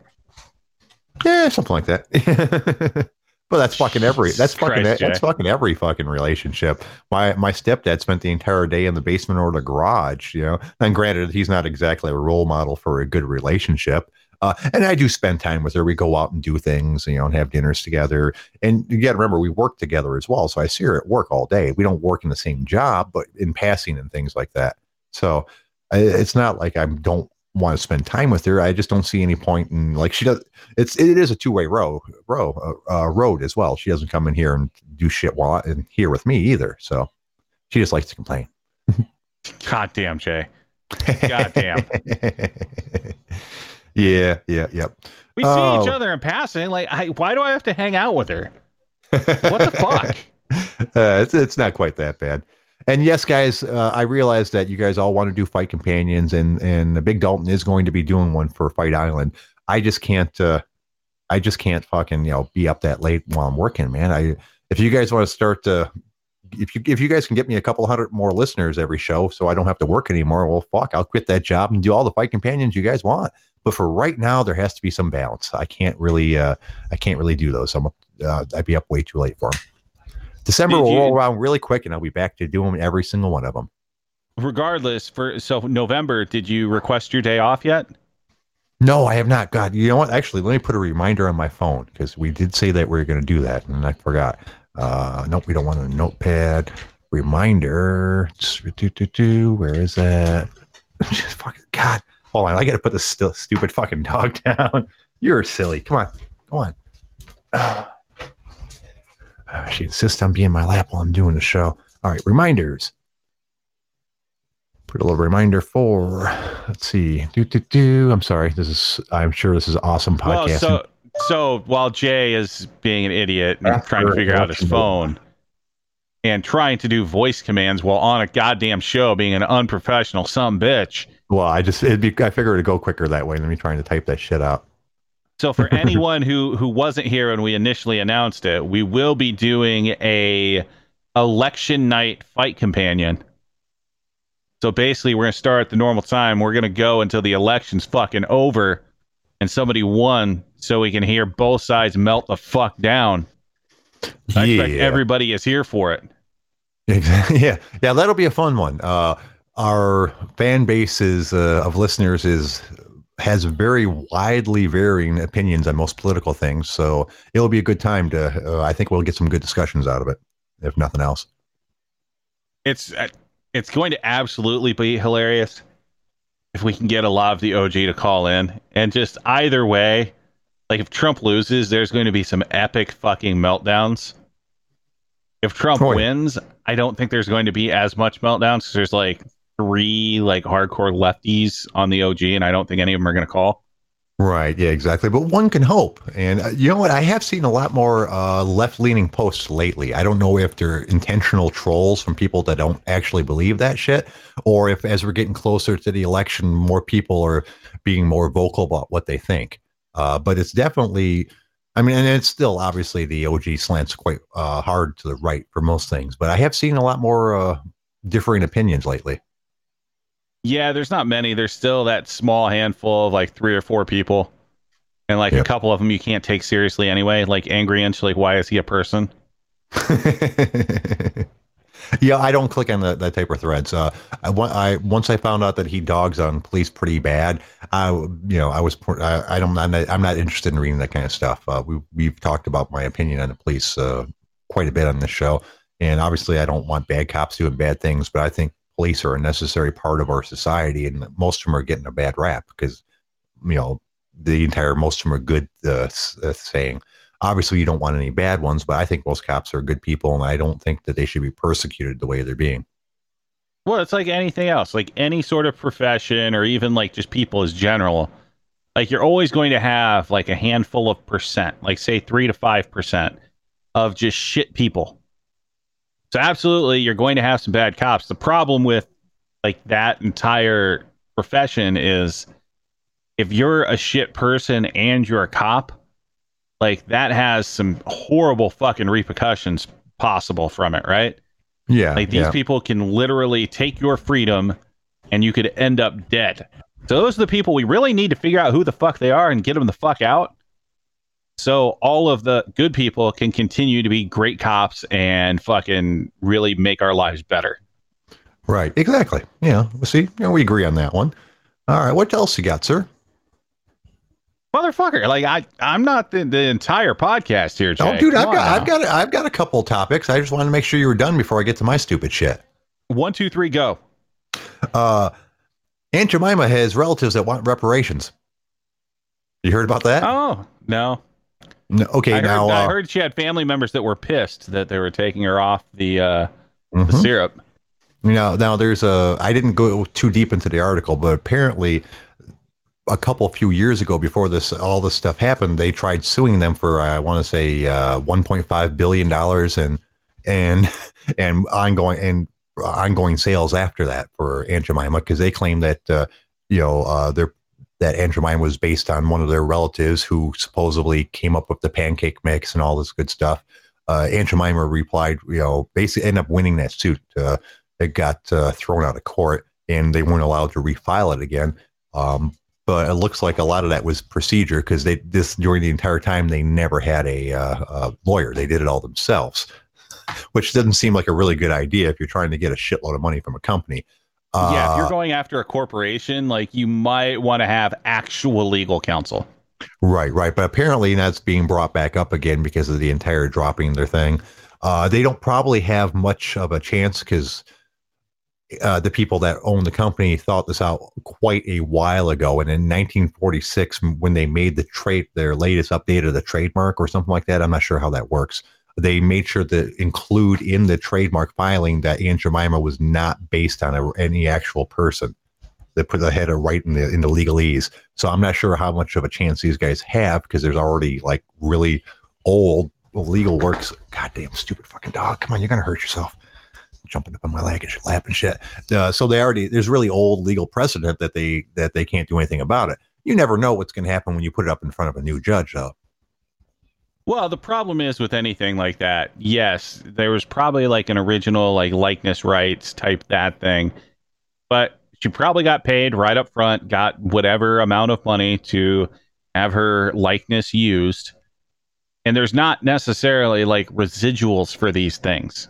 Yeah, something like that. *laughs* but that's fucking every *laughs* that's fucking Christ, that's fucking every fucking relationship. My my stepdad spent the entire day in the basement or the garage, you know. And granted, he's not exactly a role model for a good relationship. Uh, and I do spend time with her. We go out and do things, you know, and have dinners together. And you got to remember, we work together as well. So I see her at work all day. We don't work in the same job, but in passing and things like that. So I, it's not like I don't want to spend time with her. I just don't see any point in like she does. It's it is a two way row row uh, uh, road as well. She doesn't come in here and do shit while I, in here with me either. So she just likes to complain. God damn, Jay. God damn. *laughs* yeah, yeah, yep. We see Oh. each other in passing. Like, I, why do I have to hang out with her? What the fuck? *laughs* uh, it's it's not quite that bad. And yes, guys, uh, I realize that you guys all want to do fight companions, and and the Big Dalton is going to be doing one for Fight Island. I just can't. Uh, I just can't fucking you know be up that late while I'm working, man. I if you guys want to start to. If you if you guys can get me a couple hundred more listeners every show, so I don't have to work anymore, well, fuck, I'll quit that job and do all the fight companions you guys want. But for right now, there has to be some balance. I can't really, uh, I can't really do those. I'm, uh, I'd be up way too late for them. December Did will you- roll around really quick, and I'll be back to doing every single one of them. Regardless, for so November, did you request your day off yet? No, I have not. God, you know what? Actually, let me put a reminder on my phone because we did say that we were going to do that, and I forgot. Uh, nope, we don't want a notepad reminder. Where is that? *laughs* Just fucking God. Hold on, I got to put this stu- stupid fucking dog *laughs* down. You're silly. Come on, come on. Ah, she insists on being in my lap while I'm doing the show. All right, reminders. Put a little reminder for. Let's see. Do do do. I'm sorry. This is. I'm sure this is awesome Well, so so while Jay is being an idiot and After trying to figure out his phone and trying to do voice commands while on a goddamn show, being an unprofessional some bitch. well, I just. It'd be. I figured it'd go quicker that way than me trying to type that shit out. So for anyone who who wasn't here when we initially announced it, we will be doing a election night fight companion. So basically, we're gonna start at the normal time. We're gonna go until the election's fucking over, and somebody won, so we can hear both sides melt the fuck down. I expect everybody is here for it. *laughs* Yeah. Yeah. That'll be a fun one. Uh, our fan base is uh, of listeners is has very widely varying opinions on most political things. So it'll be a good time to. Uh, I think we'll get some good discussions out of it, if nothing else. It's uh, it's going to absolutely be hilarious if we can get a lot of the OG to call in and just either way, like if Trump loses, there's going to be some epic fucking meltdowns. If Trump Oh, yeah. wins, I don't think there's going to be as much meltdowns because there's like three like hardcore lefties on the OG, and I don't think any of them are going to call. Right. Yeah. Exactly. But one can hope. And uh, you know what? I have seen a lot more uh, left-leaning posts lately. I don't know if they're intentional trolls from people that don't actually believe that shit, or if as we're getting closer to the election, more people are being more vocal about what they think. Uh, but it's definitely. I mean, and it's still obviously the OG slants quite uh, hard to the right for most things, but I have seen a lot more uh, differing opinions lately. Yeah, there's not many. There's still that small handful of like three or four people, and like a couple of them you can't take seriously anyway. Like angry inch, like why is he a person? *laughs* yeah, I don't click on the, that type of threads. Uh, I, I once I found out that he dogs on police pretty bad. I, you know, I was I, I don't I'm not, I'm not interested in reading that kind of stuff. Uh, we we've talked about my opinion on the police uh, quite a bit on this show, and obviously I don't want bad cops doing bad things, but I think police are a necessary part of our society, and most of them are getting a bad rap because you know the entire most of them are good uh, uh, saying obviously you don't want any bad ones, but I think most cops are good people, and I don't think that they should be persecuted the way they're being. Well, it's like anything else, like any sort of profession or even like just people as general. Like you're always going to have like a handful of percent, like say three to five percent of just shit people. So absolutely, you're going to have some bad cops. The problem with like that entire profession is if you're a shit person and you're a cop, like that has some horrible fucking repercussions possible from it, right? Yeah, Like these yeah. people can literally take your freedom and you could end up dead. So those are the people we really need to figure out who the fuck they are and get them the fuck out. So all of the good people can continue to be great cops and fucking really make our lives better. Right. Exactly. Yeah. See, you know, we agree on that one. All right. What else you got, sir? Motherfucker, like I, I'm not the, the entire podcast here, Jay. Oh, dude, I've got, on I've got, I've got a couple topics. I just wanted to make sure you were done before I get to my stupid shit. one, two, three, go. Uh, Aunt Jemima has relatives that want reparations. You heard about that? Oh no, No, okay, I heard, now I uh, heard she had family members that were pissed that they were taking her off the uh, the mhm. syrup. now, now there's a. I didn't go too deep into the article, but apparently, a couple few years ago, before this all this stuff happened, they tried suing them for I want to say uh, 1.5 billion dollars and and *laughs* and ongoing and ongoing sales after that for Aunt Jemima because they claim that uh, you know uh, their that Jemima was based on one of their relatives who supposedly came up with the pancake mix and all this good stuff. Uh, Aunt replied, you know, basically ended up winning that suit. Uh, it got uh, thrown out of court and they weren't allowed to refile it again. Um, but it looks like a lot of that was procedure because they this during the entire time they never had a, uh, a lawyer. They did it all themselves, *laughs* which doesn't seem like a really good idea if you're trying to get a shitload of money from a company. Yeah, if you're Uh, going after a corporation, like you might want to have actual legal counsel. Right, right. But apparently that's being brought back up again because of the entire dropping their thing. Uh, they don't probably have much of a chance because uh, the people that own the company thought this out quite a while ago. And in 1946, when they made the trade, their latest update of the trademark or something like that, I'm not sure how that works. They made sure to include in the trademark filing that Aunt Jemima was not based on a, any actual person. They put the header right in the in the legalese. So I'm not sure how much of a chance these guys have because there's already like really old legal works. Goddamn stupid fucking dog! Come on, you're gonna hurt yourself. Jumping up on my leg and shit, laughing shit. Uh, so they already there's really old legal precedent that they that they can't do anything about it. You never know what's going to happen when you put it up in front of a new judge, though. Well, the problem is with anything like that. Yes, there was probably like an original like likeness rights type that thing, but she probably got paid right up front, got whatever amount of money to have her likeness used, and there's not necessarily like residuals for these things.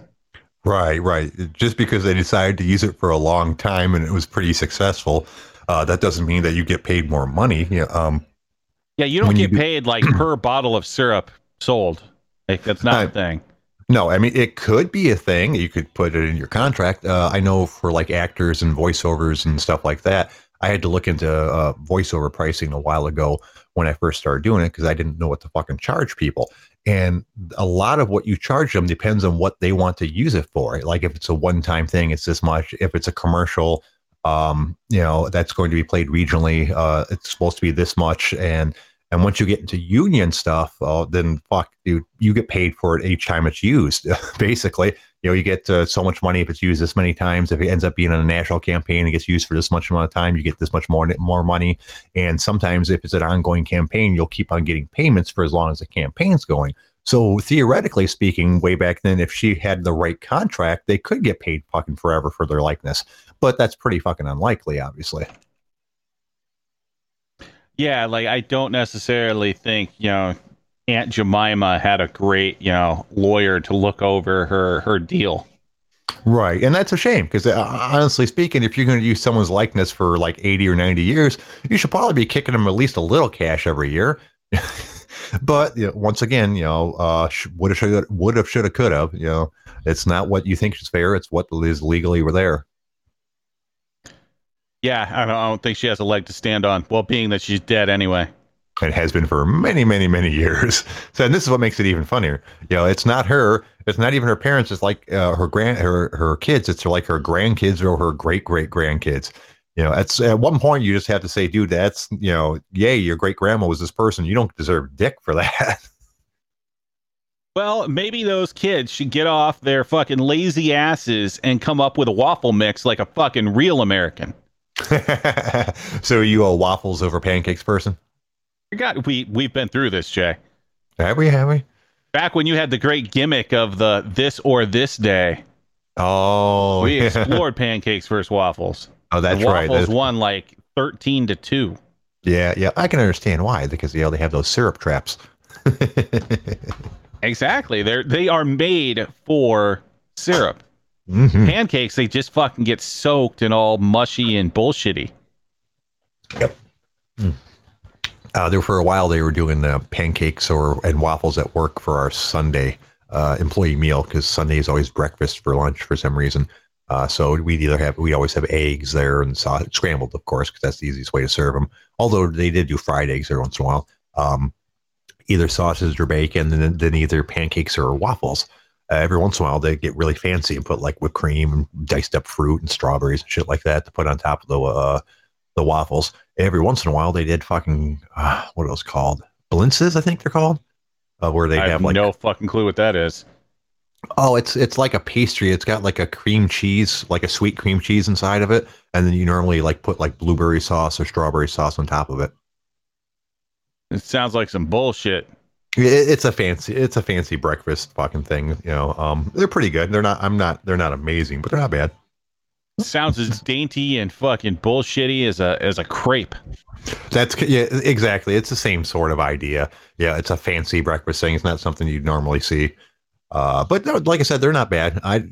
Right, right. Just because they decided to use it for a long time and it was pretty successful, uh, that doesn't mean that you get paid more money. You know, um, Yeah, you don't When you get do- paid like per bottle of syrup sold. Like that's not I- the thing. No, I mean it could be a thing. You could put it in your contract. Uh, I know for like actors and voiceovers and stuff like that. I had to look into uh, voiceover pricing a while ago when I first started doing it because I didn't know what to fucking charge people. And a lot of what you charge them depends on what they want to use it for. Like if it's a one-time thing, it's this much. If it's a commercial, um, you know, that's going to be played regionally, uh, it's supposed to be this much. And and once you get into union stuff, oh, then fuck, dude, you get paid for it each time it's used. *laughs* Basically, you know, you get uh, so much money if it's used this many times. If it ends up being in a national campaign, it gets used for this much amount of time. You get this much more more money. And sometimes, if it's an ongoing campaign, you'll keep on getting payments for as long as the campaign's going. So theoretically speaking, way back then, if she had the right contract, they could get paid fucking forever for their likeness. But that's pretty fucking unlikely, obviously. Yeah, like I don't necessarily think, you know, Aunt Jemima had a great, you know, lawyer to look over her her deal. Right. And that's a shame because uh, honestly speaking, if you're going to use someone's likeness for like 80 or 90 years, you should probably be kicking them at least a little cash every year. *laughs* but you know, once again, you know, uh, would have, should would have, should have, could have, you know, it's not what you think is fair. It's what is legally there. Yeah, I don't, I don't think she has a leg to stand on. Well, being that she's dead anyway. and has been for many, many, many years. *laughs* So, and this is what makes it even funnier. You know, it's not her. It's not even her parents. It's like uh, her grand, her her kids. It's like her grandkids or her great great grandkids. You know, it's at one point you just have to say, dude, that's you know, yay, your great grandma was this person. You don't deserve dick for that. *laughs* Well, maybe those kids should get off their fucking lazy asses and come up with a waffle mix like a fucking real American. *laughs* so, are you a waffles over pancakes person? God, we we've been through this, Jay. Have we? Have we? Back when you had the great gimmick of the this or this day, Oh, we yeah. explored *laughs* pancakes versus waffles. oh, that's the right. waffles won like thirteen to two. yeah, yeah. I can understand why because you know they have those syrup traps. *laughs* Exactly. They're they are made for syrup. Mhm. Pancakes, they just fucking get soaked and all mushy and bullshitty. Uh, there for a while they were doing uh, pancakes or and waffles at work for our Sunday uh, employee meal because Sunday is always breakfast for lunch for some reason. Uh, so we'd either have we always have eggs there and sau- scrambled, of course, because that's the easiest way to serve them. Although they did do fried eggs every once in a while. Um, either sausage or bacon, and then, then either pancakes or waffles. Uh, every once in a while they get really fancy and put like whipped cream and diced up fruit and strawberries and shit like that to put on top of the uh, the waffles. Every once in a while they did fucking uh, what are those called? Blintzes, I think they're called. Uh, where they I have have like no fucking clue what that is. oh, it's it's like a pastry. It's got like a cream cheese, like a sweet cream cheese inside of it, and then you normally like put like blueberry sauce or strawberry sauce on top of it. It sounds like some bullshit. It, it's a fancy, it's a fancy breakfast fucking thing. You know, um, they're pretty good. They're not, I'm not, they're not amazing, but they're not bad. sounds as dainty and fucking bullshitty as a as a crepe. That's yeah, exactly. It's the same sort of idea. Yeah, it's a fancy breakfast thing. It's not something you'd normally see. Uh, but like I said, they're not bad. I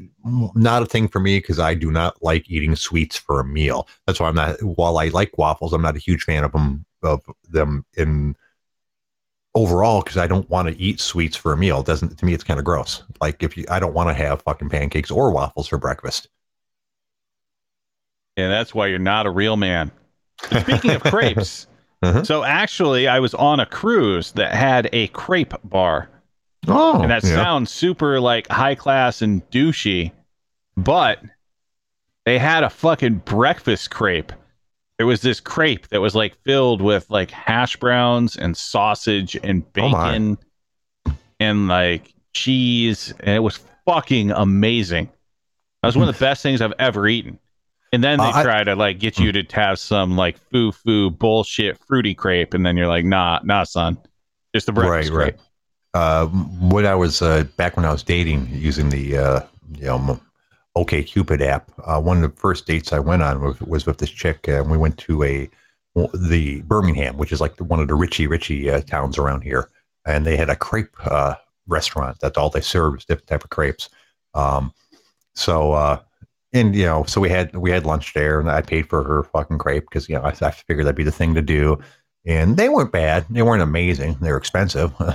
not a thing for me because I do not like eating sweets for a meal. That's why I'm not. While I like waffles, I'm not a huge fan of them of them in overall because I don't want to eat sweets for a meal. It doesn't to me? It's kind of gross. Like if you, I don't want to have fucking pancakes or waffles for breakfast. And that's why you're not a real man. *laughs* Speaking of crepes, Uh-huh. so actually I was on a cruise that had a crepe bar. Oh, and that yeah. sounds super like high class and douchey, but they had a fucking breakfast crepe. There was this crepe that was like filled with like hash browns and sausage and Oh bacon and like cheese, and it was fucking amazing. That was one of the best things I've ever eaten. And then they Uh, I- try to like get you to have some like foo foo bullshit fruity crepe, and then you're like, nah, nah, son, just the breakfast Right, right. crepe. uh, when I was uh, back when I was dating using the uh, you know OkCupid app, uh, one of the first dates I went on was, was with this chick, uh, and we went to a the Birmingham, which is like one of the richy richy uh, towns around here, and they had a crepe uh, restaurant. That's all they served different type of crepes. Um, so uh, and you know, so we had we had lunch there, and I paid for her fucking crepe because you know I, I figured that'd be the thing to do and they weren't bad. They weren't amazing. They were expensive. *laughs* I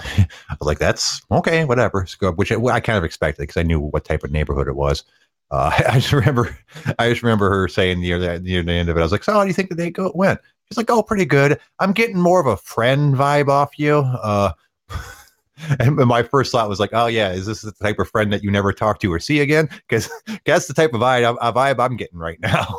was like, that's okay, whatever. Which I, I kind of expected because I knew what type of neighborhood it was. Uh, *laughs* I just remember, I just remember her saying near the near the end of it, I was like, so how do you think the date go went? She's like, oh, pretty good. I'm getting more of a friend vibe off you. Uh, *laughs* and my first thought was like, oh yeah, is this the type of friend that you never talk to or see again? *laughs* Because that's the type of vibe, a vibe I'm getting right now.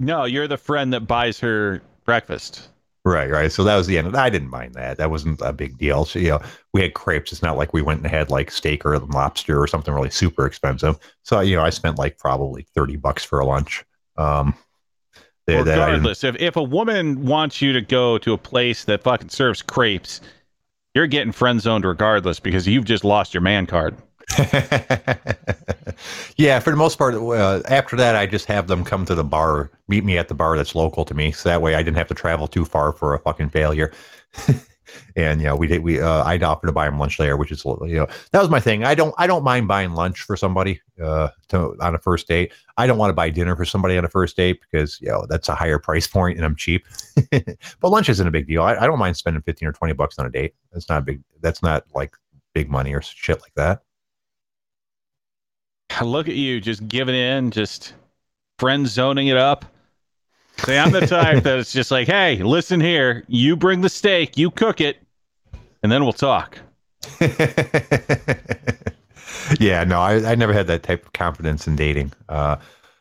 No, you're the friend that buys her breakfast. Right, right. So that was the end. I didn't mind that. That wasn't a big deal. So, you know, we had crepes. It's not like we went and had like steak or lobster or something really super expensive. So, you know, I spent like probably 30 bucks for a lunch. Um, that Regardless, if, if a woman wants you to go to a place that fucking serves crepes, you're getting friend zoned regardless because you've just lost your man card. *laughs* yeah, for the most part, uh, after that, I just have them come to the bar, meet me at the bar that's local to me. So that way I didn't have to travel too far for a fucking failure. *laughs* and, you know, we did, we, uh, I'd offer to buy them lunch there, which is, you know, that was my thing. I don't, I don't mind buying lunch for somebody, uh, to, on a first date. I don't want to buy dinner for somebody on a first date because, you know, that's a higher *laughs* price point and I'm cheap. but lunch isn't a big deal. I, I don't mind spending 15 or 20 bucks on a date. That's not big, that's not like big money or shit like that. Look at you just giving in, just friend zoning it up. Say, I'm the type *laughs* that it's just like, hey, listen here, you bring the steak, you cook it, and then we'll talk. *laughs* yeah, no, I, I never had that type of confidence in dating. Uh,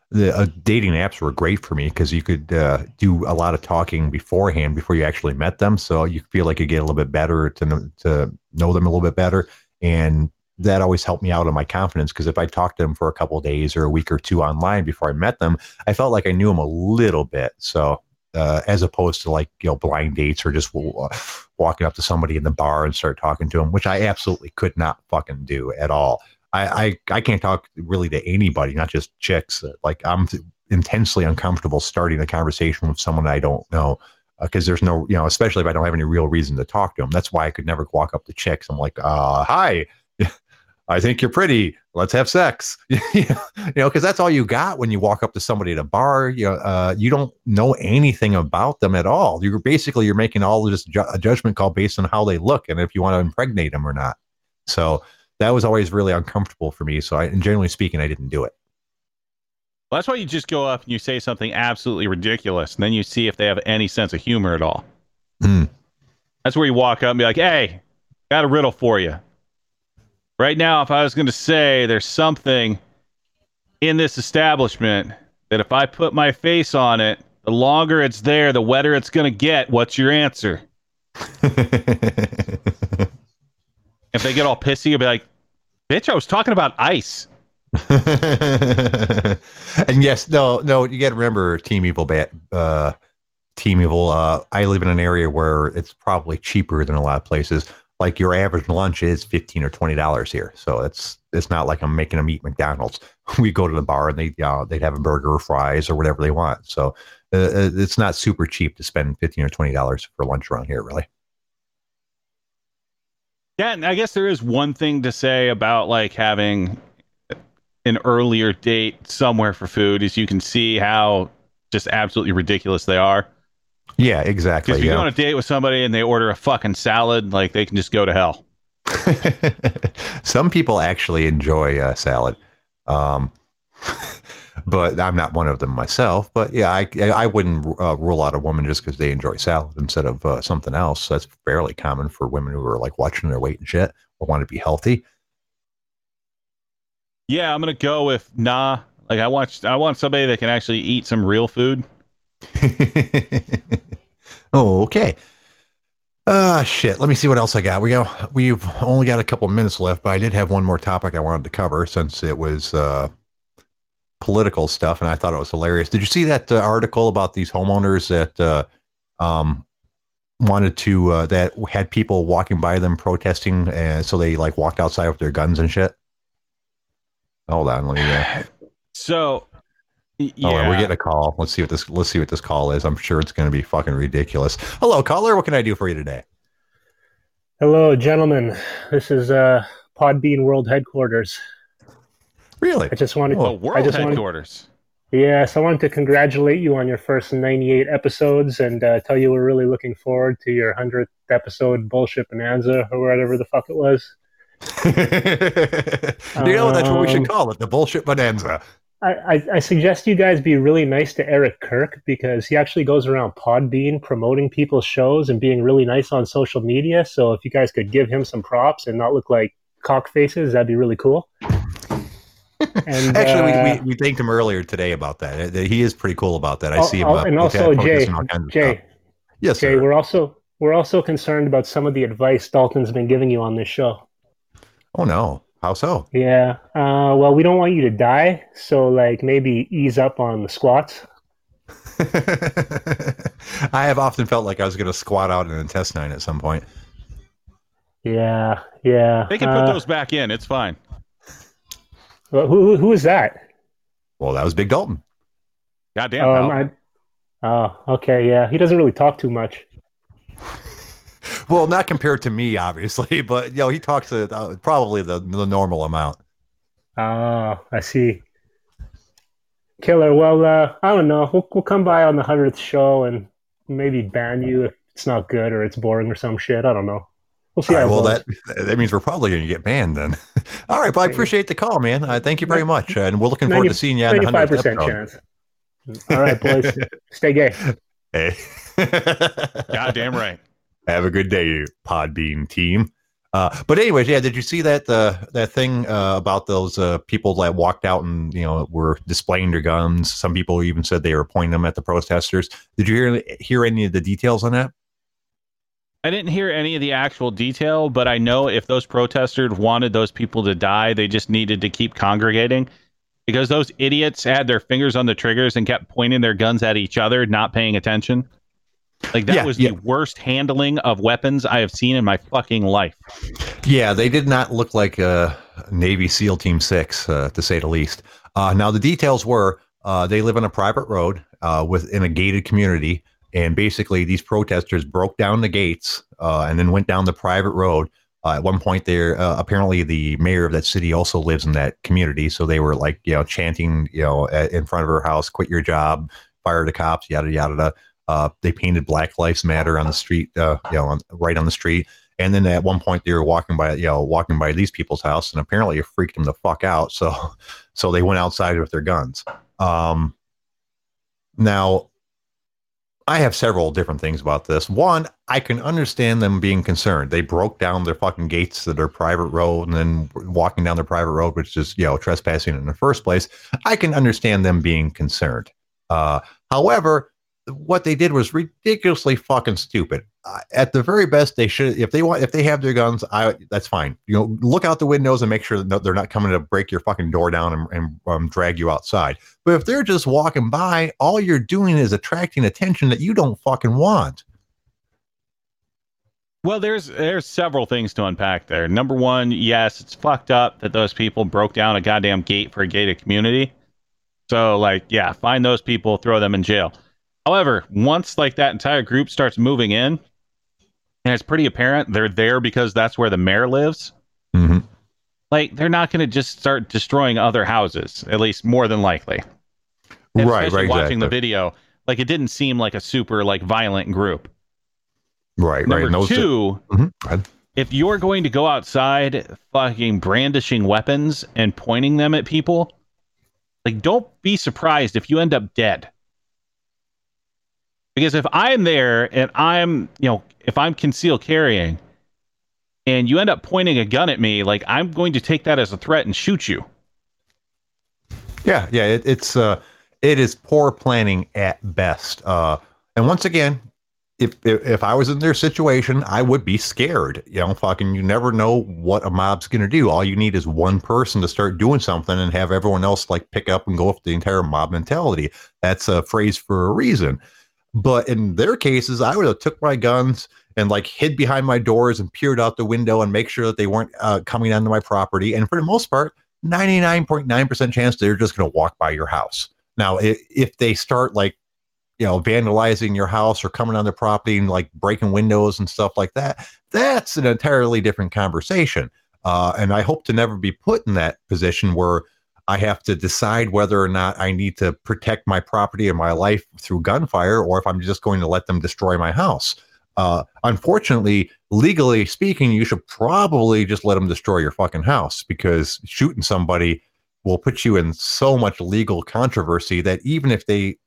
the uh, dating apps were great for me because you could uh, do a lot of talking beforehand before you actually met them, so you feel like you get a little bit better to to know them a little bit better, and that always helped me out on my confidence because if I talked to them for a couple days or a week or two online before I met them, I felt like I knew them a little bit. So uh, as opposed to like you know blind dates or just uh, walking up to somebody in the bar and start talking to them, which I absolutely could not fucking do at all. I I, I can't talk really to anybody, not just chicks. Like I'm intensely uncomfortable starting a conversation with someone I don't know. because there's no, you know, especially if I don't have any real reason to talk to them. That's why I could never walk up to chicks. I'm like, uh, hi, I think you're pretty. Let's have sex. *laughs* you know, because that's all you got when you walk up to somebody at a bar. You know, uh, you don't know anything about them at all. You're basically you're making all this ju- a judgment call based on how they look and if you want to impregnate them or not. So that was always really uncomfortable for me. So I, and generally speaking, I didn't do it. Well, that's why you just go up and you say something absolutely ridiculous, and then you see if they have any sense of humor at all. Hmm. That's where you walk up and be like, "Hey, got a riddle for you." Right now, if I was going to say there's something in this establishment that if I put my face on it, the longer it's there, the wetter it's going to get. What's your answer? *laughs* If they get all pissy, you'll be like, "Bitch, I was talking about ice." *laughs* and yes, no, no, you got to remember Team Evil, bat, uh, Team Evil. Uh, I live in an area where it's probably cheaper than a lot of places. Like your average lunch is fifteen or twenty dollars here, so it's it's not like I'm making them eat McDonald's. *laughs* We go to the bar and they uh, they'd have a burger or fries or whatever they want. So uh, uh it's not super cheap to spend fifteen or twenty dollars for lunch around here, really. Yeah, and I guess there is one thing to say about like having an earlier date somewhere for food is you can see how just absolutely ridiculous they are. Yeah, exactly. If you yeah. go on a date with somebody and they order a fucking salad, like they can just go to hell. *laughs* Some people actually enjoy uh, salad, um, *laughs* but I'm not one of them myself. But yeah, I I wouldn't uh, rule out a woman just because they enjoy salad instead of uh, something else. That's fairly common for women who are like watching their weight and shit or want to be healthy. Yeah, I'm gonna go with nah. Like I want I want somebody that can actually eat some real food. Oh, *laughs* okay. Ah, shit. Let me see what else I got. We go. We've only got a couple minutes left, but I did have one more topic I wanted to cover since it was uh, political stuff, and I thought it was hilarious. Did you see that uh, article about these homeowners that uh, um, wanted to uh, that had people walking by them protesting, and so they like walked outside with their guns and shit? Hold on, let me. Uh, So y- Oh, yeah, we're getting a call. Let's see what this. Let's see what this call is. I'm sure it's going to be fucking ridiculous. Hello, caller. What can I do for you today? Hello, gentlemen. This is uh, Podbean World Headquarters. Really? I just wanted, the Oh, Oh, world I just wanted, headquarters. yes, I wanted to congratulate you on your first 98 episodes and uh, tell you we're really looking forward to your 100th episode bullshit bonanza or whatever the fuck it was. *laughs* you know, that's what we should Um, call it. The bullshit bonanza. I, I, suggest you guys be really nice to Eric Kirk because he actually goes around Podbean promoting people's shows and being really nice on social media. So if you guys could give him some props and not look like cock faces, that'd be really cool. *laughs* And, Actually, uh, we, we, we thanked him earlier today about that. Uh, He is pretty cool about that. I Oh, see him. uh, and also Jay, and all kinds of Jay. Yes, Jay, sir. we're also we're also concerned about some of the advice Dalton's been giving you on this show. Oh no, how so? Yeah. Uh, well, we don't want you to die, so like maybe ease up on the squats. *laughs* I have often felt like I was going to squat out an intestine at some point. Yeah, yeah. They can put Uh, those back in. It's fine. well, who who- who is that? Well, that was Big Dalton. Goddamn. pal. Um, I, oh, okay, yeah. He doesn't really talk too much. *laughs* Well, not compared to me, obviously, *laughs* but you know, he talks uh, uh, probably the the normal amount. Oh, I see. Killer. Well, uh, I don't know. We'll we'll come by on the hundredth show and maybe ban you if it's not good or it's boring or some shit. I don't know. We'll see All right, well, goes. that that means we're probably going to get banned then. *laughs* All right, but I appreciate the call, man. Uh, thank you very much, and we're looking forward to seeing you on the Ninety-five hundredth percent episode. chance. All right, boys. Stay gay. Hey, Goddamn right. Have a good day, Podbean team. Uh, but anyways, yeah, did you see that uh, that thing uh, about those uh, people that walked out and you know were displaying their guns? Some people even said they were pointing them at the protesters. Did you hear hear any of the details on that? I didn't hear any of the actual detail, but I know if those protesters wanted those people to die, they just needed to keep congregating because those idiots had their fingers on the triggers and kept pointing their guns at each other, not paying attention. Like that Yeah, was yeah. the worst handling of weapons I have seen in my fucking life. Yeah, they did not look like uh, Navy SEAL Team Six, uh, to say the least. Uh, now, the details were uh, they live on a private road uh, within a gated community, And basically, these protesters broke down the gates uh, and then went down the private road. Uh, at one point, there uh, apparently the mayor of that city also lives in that community, so they were like you know chanting you know in front of her house, "Quit your job, fire the cops," yada yada. yada. Uh, they painted Black Lives Matter on the street, uh, you know, on, right on the street. And then at one point they were walking by, you know, walking by these people's house, and apparently it freaked them the fuck out. So, *laughs* so they went outside with their guns. Um, now, I have several different things about this. One, I can understand them being concerned. They broke down their fucking gates to their private road and then walking down their private road, which is, you know, trespassing in the first place. I can understand them being concerned. Uh, however, what they did was ridiculously fucking stupid. Uh, at the very best, they should if they want if they have their guns, I that's fine. You know, look out the windows and make sure that they're not coming to break your fucking door down and, and um, drag you outside. But if they're just walking by, all you're doing is attracting attention that you don't fucking want. Well, there's there's several things to unpack there. Number one, yes, it's fucked up that those people broke down a goddamn gate for a gated community. So, like, yeah, find those people, throw them in jail. However, once like that entire group starts moving in, and it's pretty apparent they're there because that's where the mayor lives. Mm-hmm. Like they're not going to just start destroying other houses, at least more than likely. And Right, right, Watching exactly. the video, like it didn't seem like a super like violent group. Right, right. Number And those- two, Mhm. If you're going to go outside fucking brandishing weapons and pointing them at people, like don't be surprised if you end up dead. Because if I'm there and I'm, you know, if I'm concealed carrying and you end up pointing a gun at me, like I'm going to take that as a threat and shoot you. Yeah, yeah, it, it's uh, it is poor planning at best. Uh, and once again, if, if if I was in their situation, I would be scared. You know, fucking, you never know what a mob's gonna do. All you need is one person to start doing something and have everyone else like pick up and go with the entire mob mentality. That's a phrase for a reason. But in their cases, I would have took my guns and like hid behind my doors and peered out the window and make sure that they weren't uh, coming onto my property. And for the most part, 99.9% chance they're just going to walk by your house. Now, if, if they start like, you know, vandalizing your house or coming on their property and like breaking windows and stuff like that, that's an entirely different conversation. Uh, and I hope to never be put in that position where I have to decide whether or not I need to protect my property and my life through gunfire or if I'm just going to let them destroy my house. Uh, unfortunately, legally speaking, you should probably just let them destroy your fucking house because shooting somebody will put you in so much legal controversy that even if they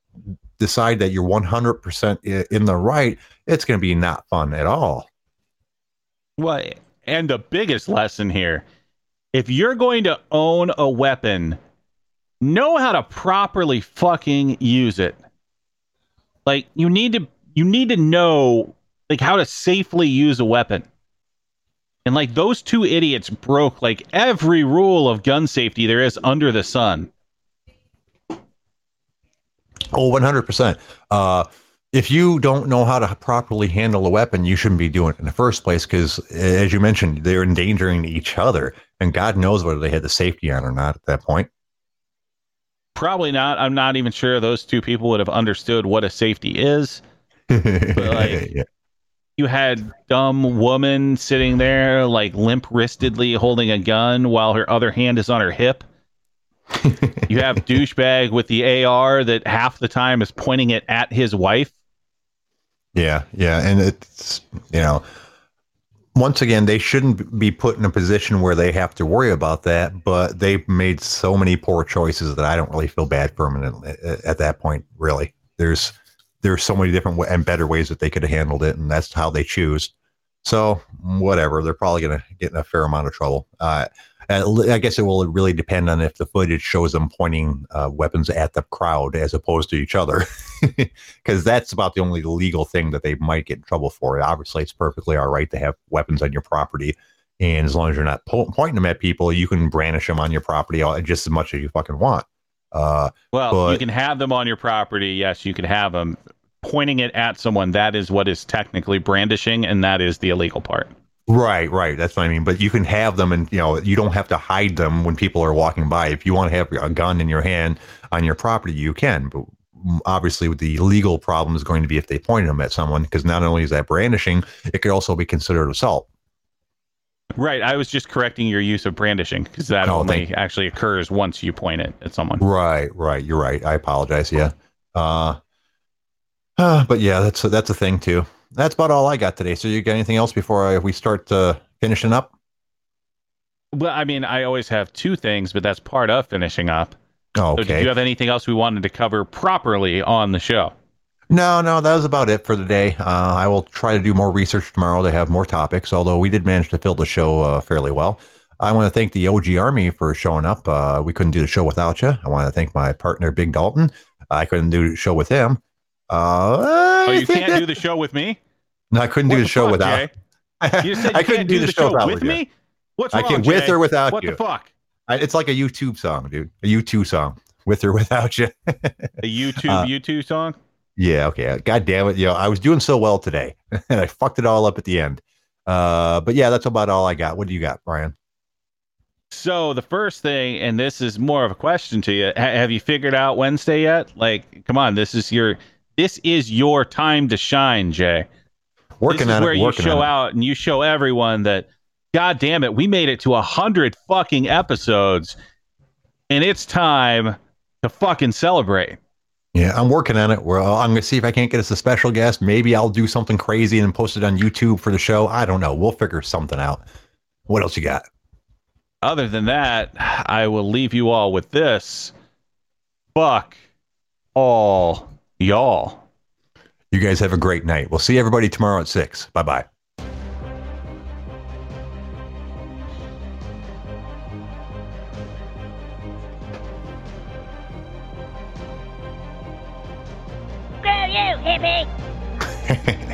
decide that you're 100% in the right, it's going to be not fun at all. Well, and the biggest lesson here if you're going to own a weapon, know how to properly fucking use it. Like you need to you need to know like how to safely use a weapon. And like those two idiots broke like every rule of gun safety there is under the sun. Oh, 100%. Uh, if you don't know how to properly handle a weapon, you shouldn't be doing it in the first place because, as you mentioned, they're endangering each other. And God knows whether they had the safety on or not at that point. Probably not. I'm not even sure those two people would have understood what a safety is. *laughs* like- Yeah. you had dumb woman sitting there like limp wristedly holding a gun while her other hand is on her hip. *laughs* you have douchebag with the AR that half the time is pointing it at his wife. Yeah, yeah, and it's you know, once again, they shouldn't be put in a position where they have to worry about that. But they've made so many poor choices that I don't really feel bad for them at, at that point. Really, there's there's so many different and better ways that they could have handled it, and that's how they choose. So whatever, they're probably going to get in a fair amount of trouble. Uh, I guess it will really depend on if the footage shows them pointing uh, weapons at the crowd as opposed to each other *laughs* because that's about the only legal thing that they might get in trouble for. Obviously, it's perfectly all right to have weapons on your property, and as long as you're not po- pointing them at people, you can brandish them on your property just as much as you fucking want. Uh, Well, But- you can have them on your property. Yes, you can have them. Pointing it at someone, that is what is technically brandishing, and that is the illegal part. Right, right. That's what I mean. But you can have them, and you know, you don't have to hide them when people are walking by. If you want to have a gun in your hand on your property, you can. But obviously the legal problem is going to be if they pointed them at someone because not only is that brandishing, it could also be considered assault. Right. I was just correcting your use of brandishing because that Oh, only actually occurs once you point it at someone. Right, right. You're right. I apologize. Yeah. Uh, uh, *sighs* but yeah, that's that's a thing too. That's about all I got today. So you got anything else before I, we start uh, finishing up? Well, I mean, I always have two things, but that's part of finishing up. Oh, So, did you have anything else we wanted to cover properly on the show? No, no, that was about it for the day. Uh, I will try to do more research tomorrow to have more topics, although we did manage to fill the show uh, fairly well. I want to thank the OG Army for showing up. Uh, we couldn't do the show without you. I want to thank my partner, Big Dalton. I couldn't do the show with him. Uh, Oh, you can't that- do the show with me? No, I couldn't What do the, the show fuck, without. You said *laughs* you I couldn't can't do the show without with you. me? What's I wrong, can with Jay? or without What you. What the fuck? I, it's like a U2 song, dude. A U2 song, with or without you. A U2 *laughs* Uh, U2 song? yeah, okay. God damn it. You know, I was doing so well today, *laughs* and I fucked it all up at the end. Uh, but yeah, that's about all I got. What do you got, Brian? So the first thing, and this is more of a question to you: ha- Have you figured out Wednesday yet? Like, come on, this is your this is your time to shine, Jay. Working this is on where it. you show out and you show everyone that, God damn it, we made it to a hundred fucking episodes, and it's time to fucking celebrate. Yeah, I'm working on it. Well, I'm gonna see if I can't get us a special guest. Maybe I'll do something crazy and post it on YouTube for the show. I don't know. We'll figure something out. What else you got? Other than that, I will leave you all with this. Fuck all y'all. You guys have a great night. We'll see everybody tomorrow at six. Bye bye. Screw you, hippie! *laughs*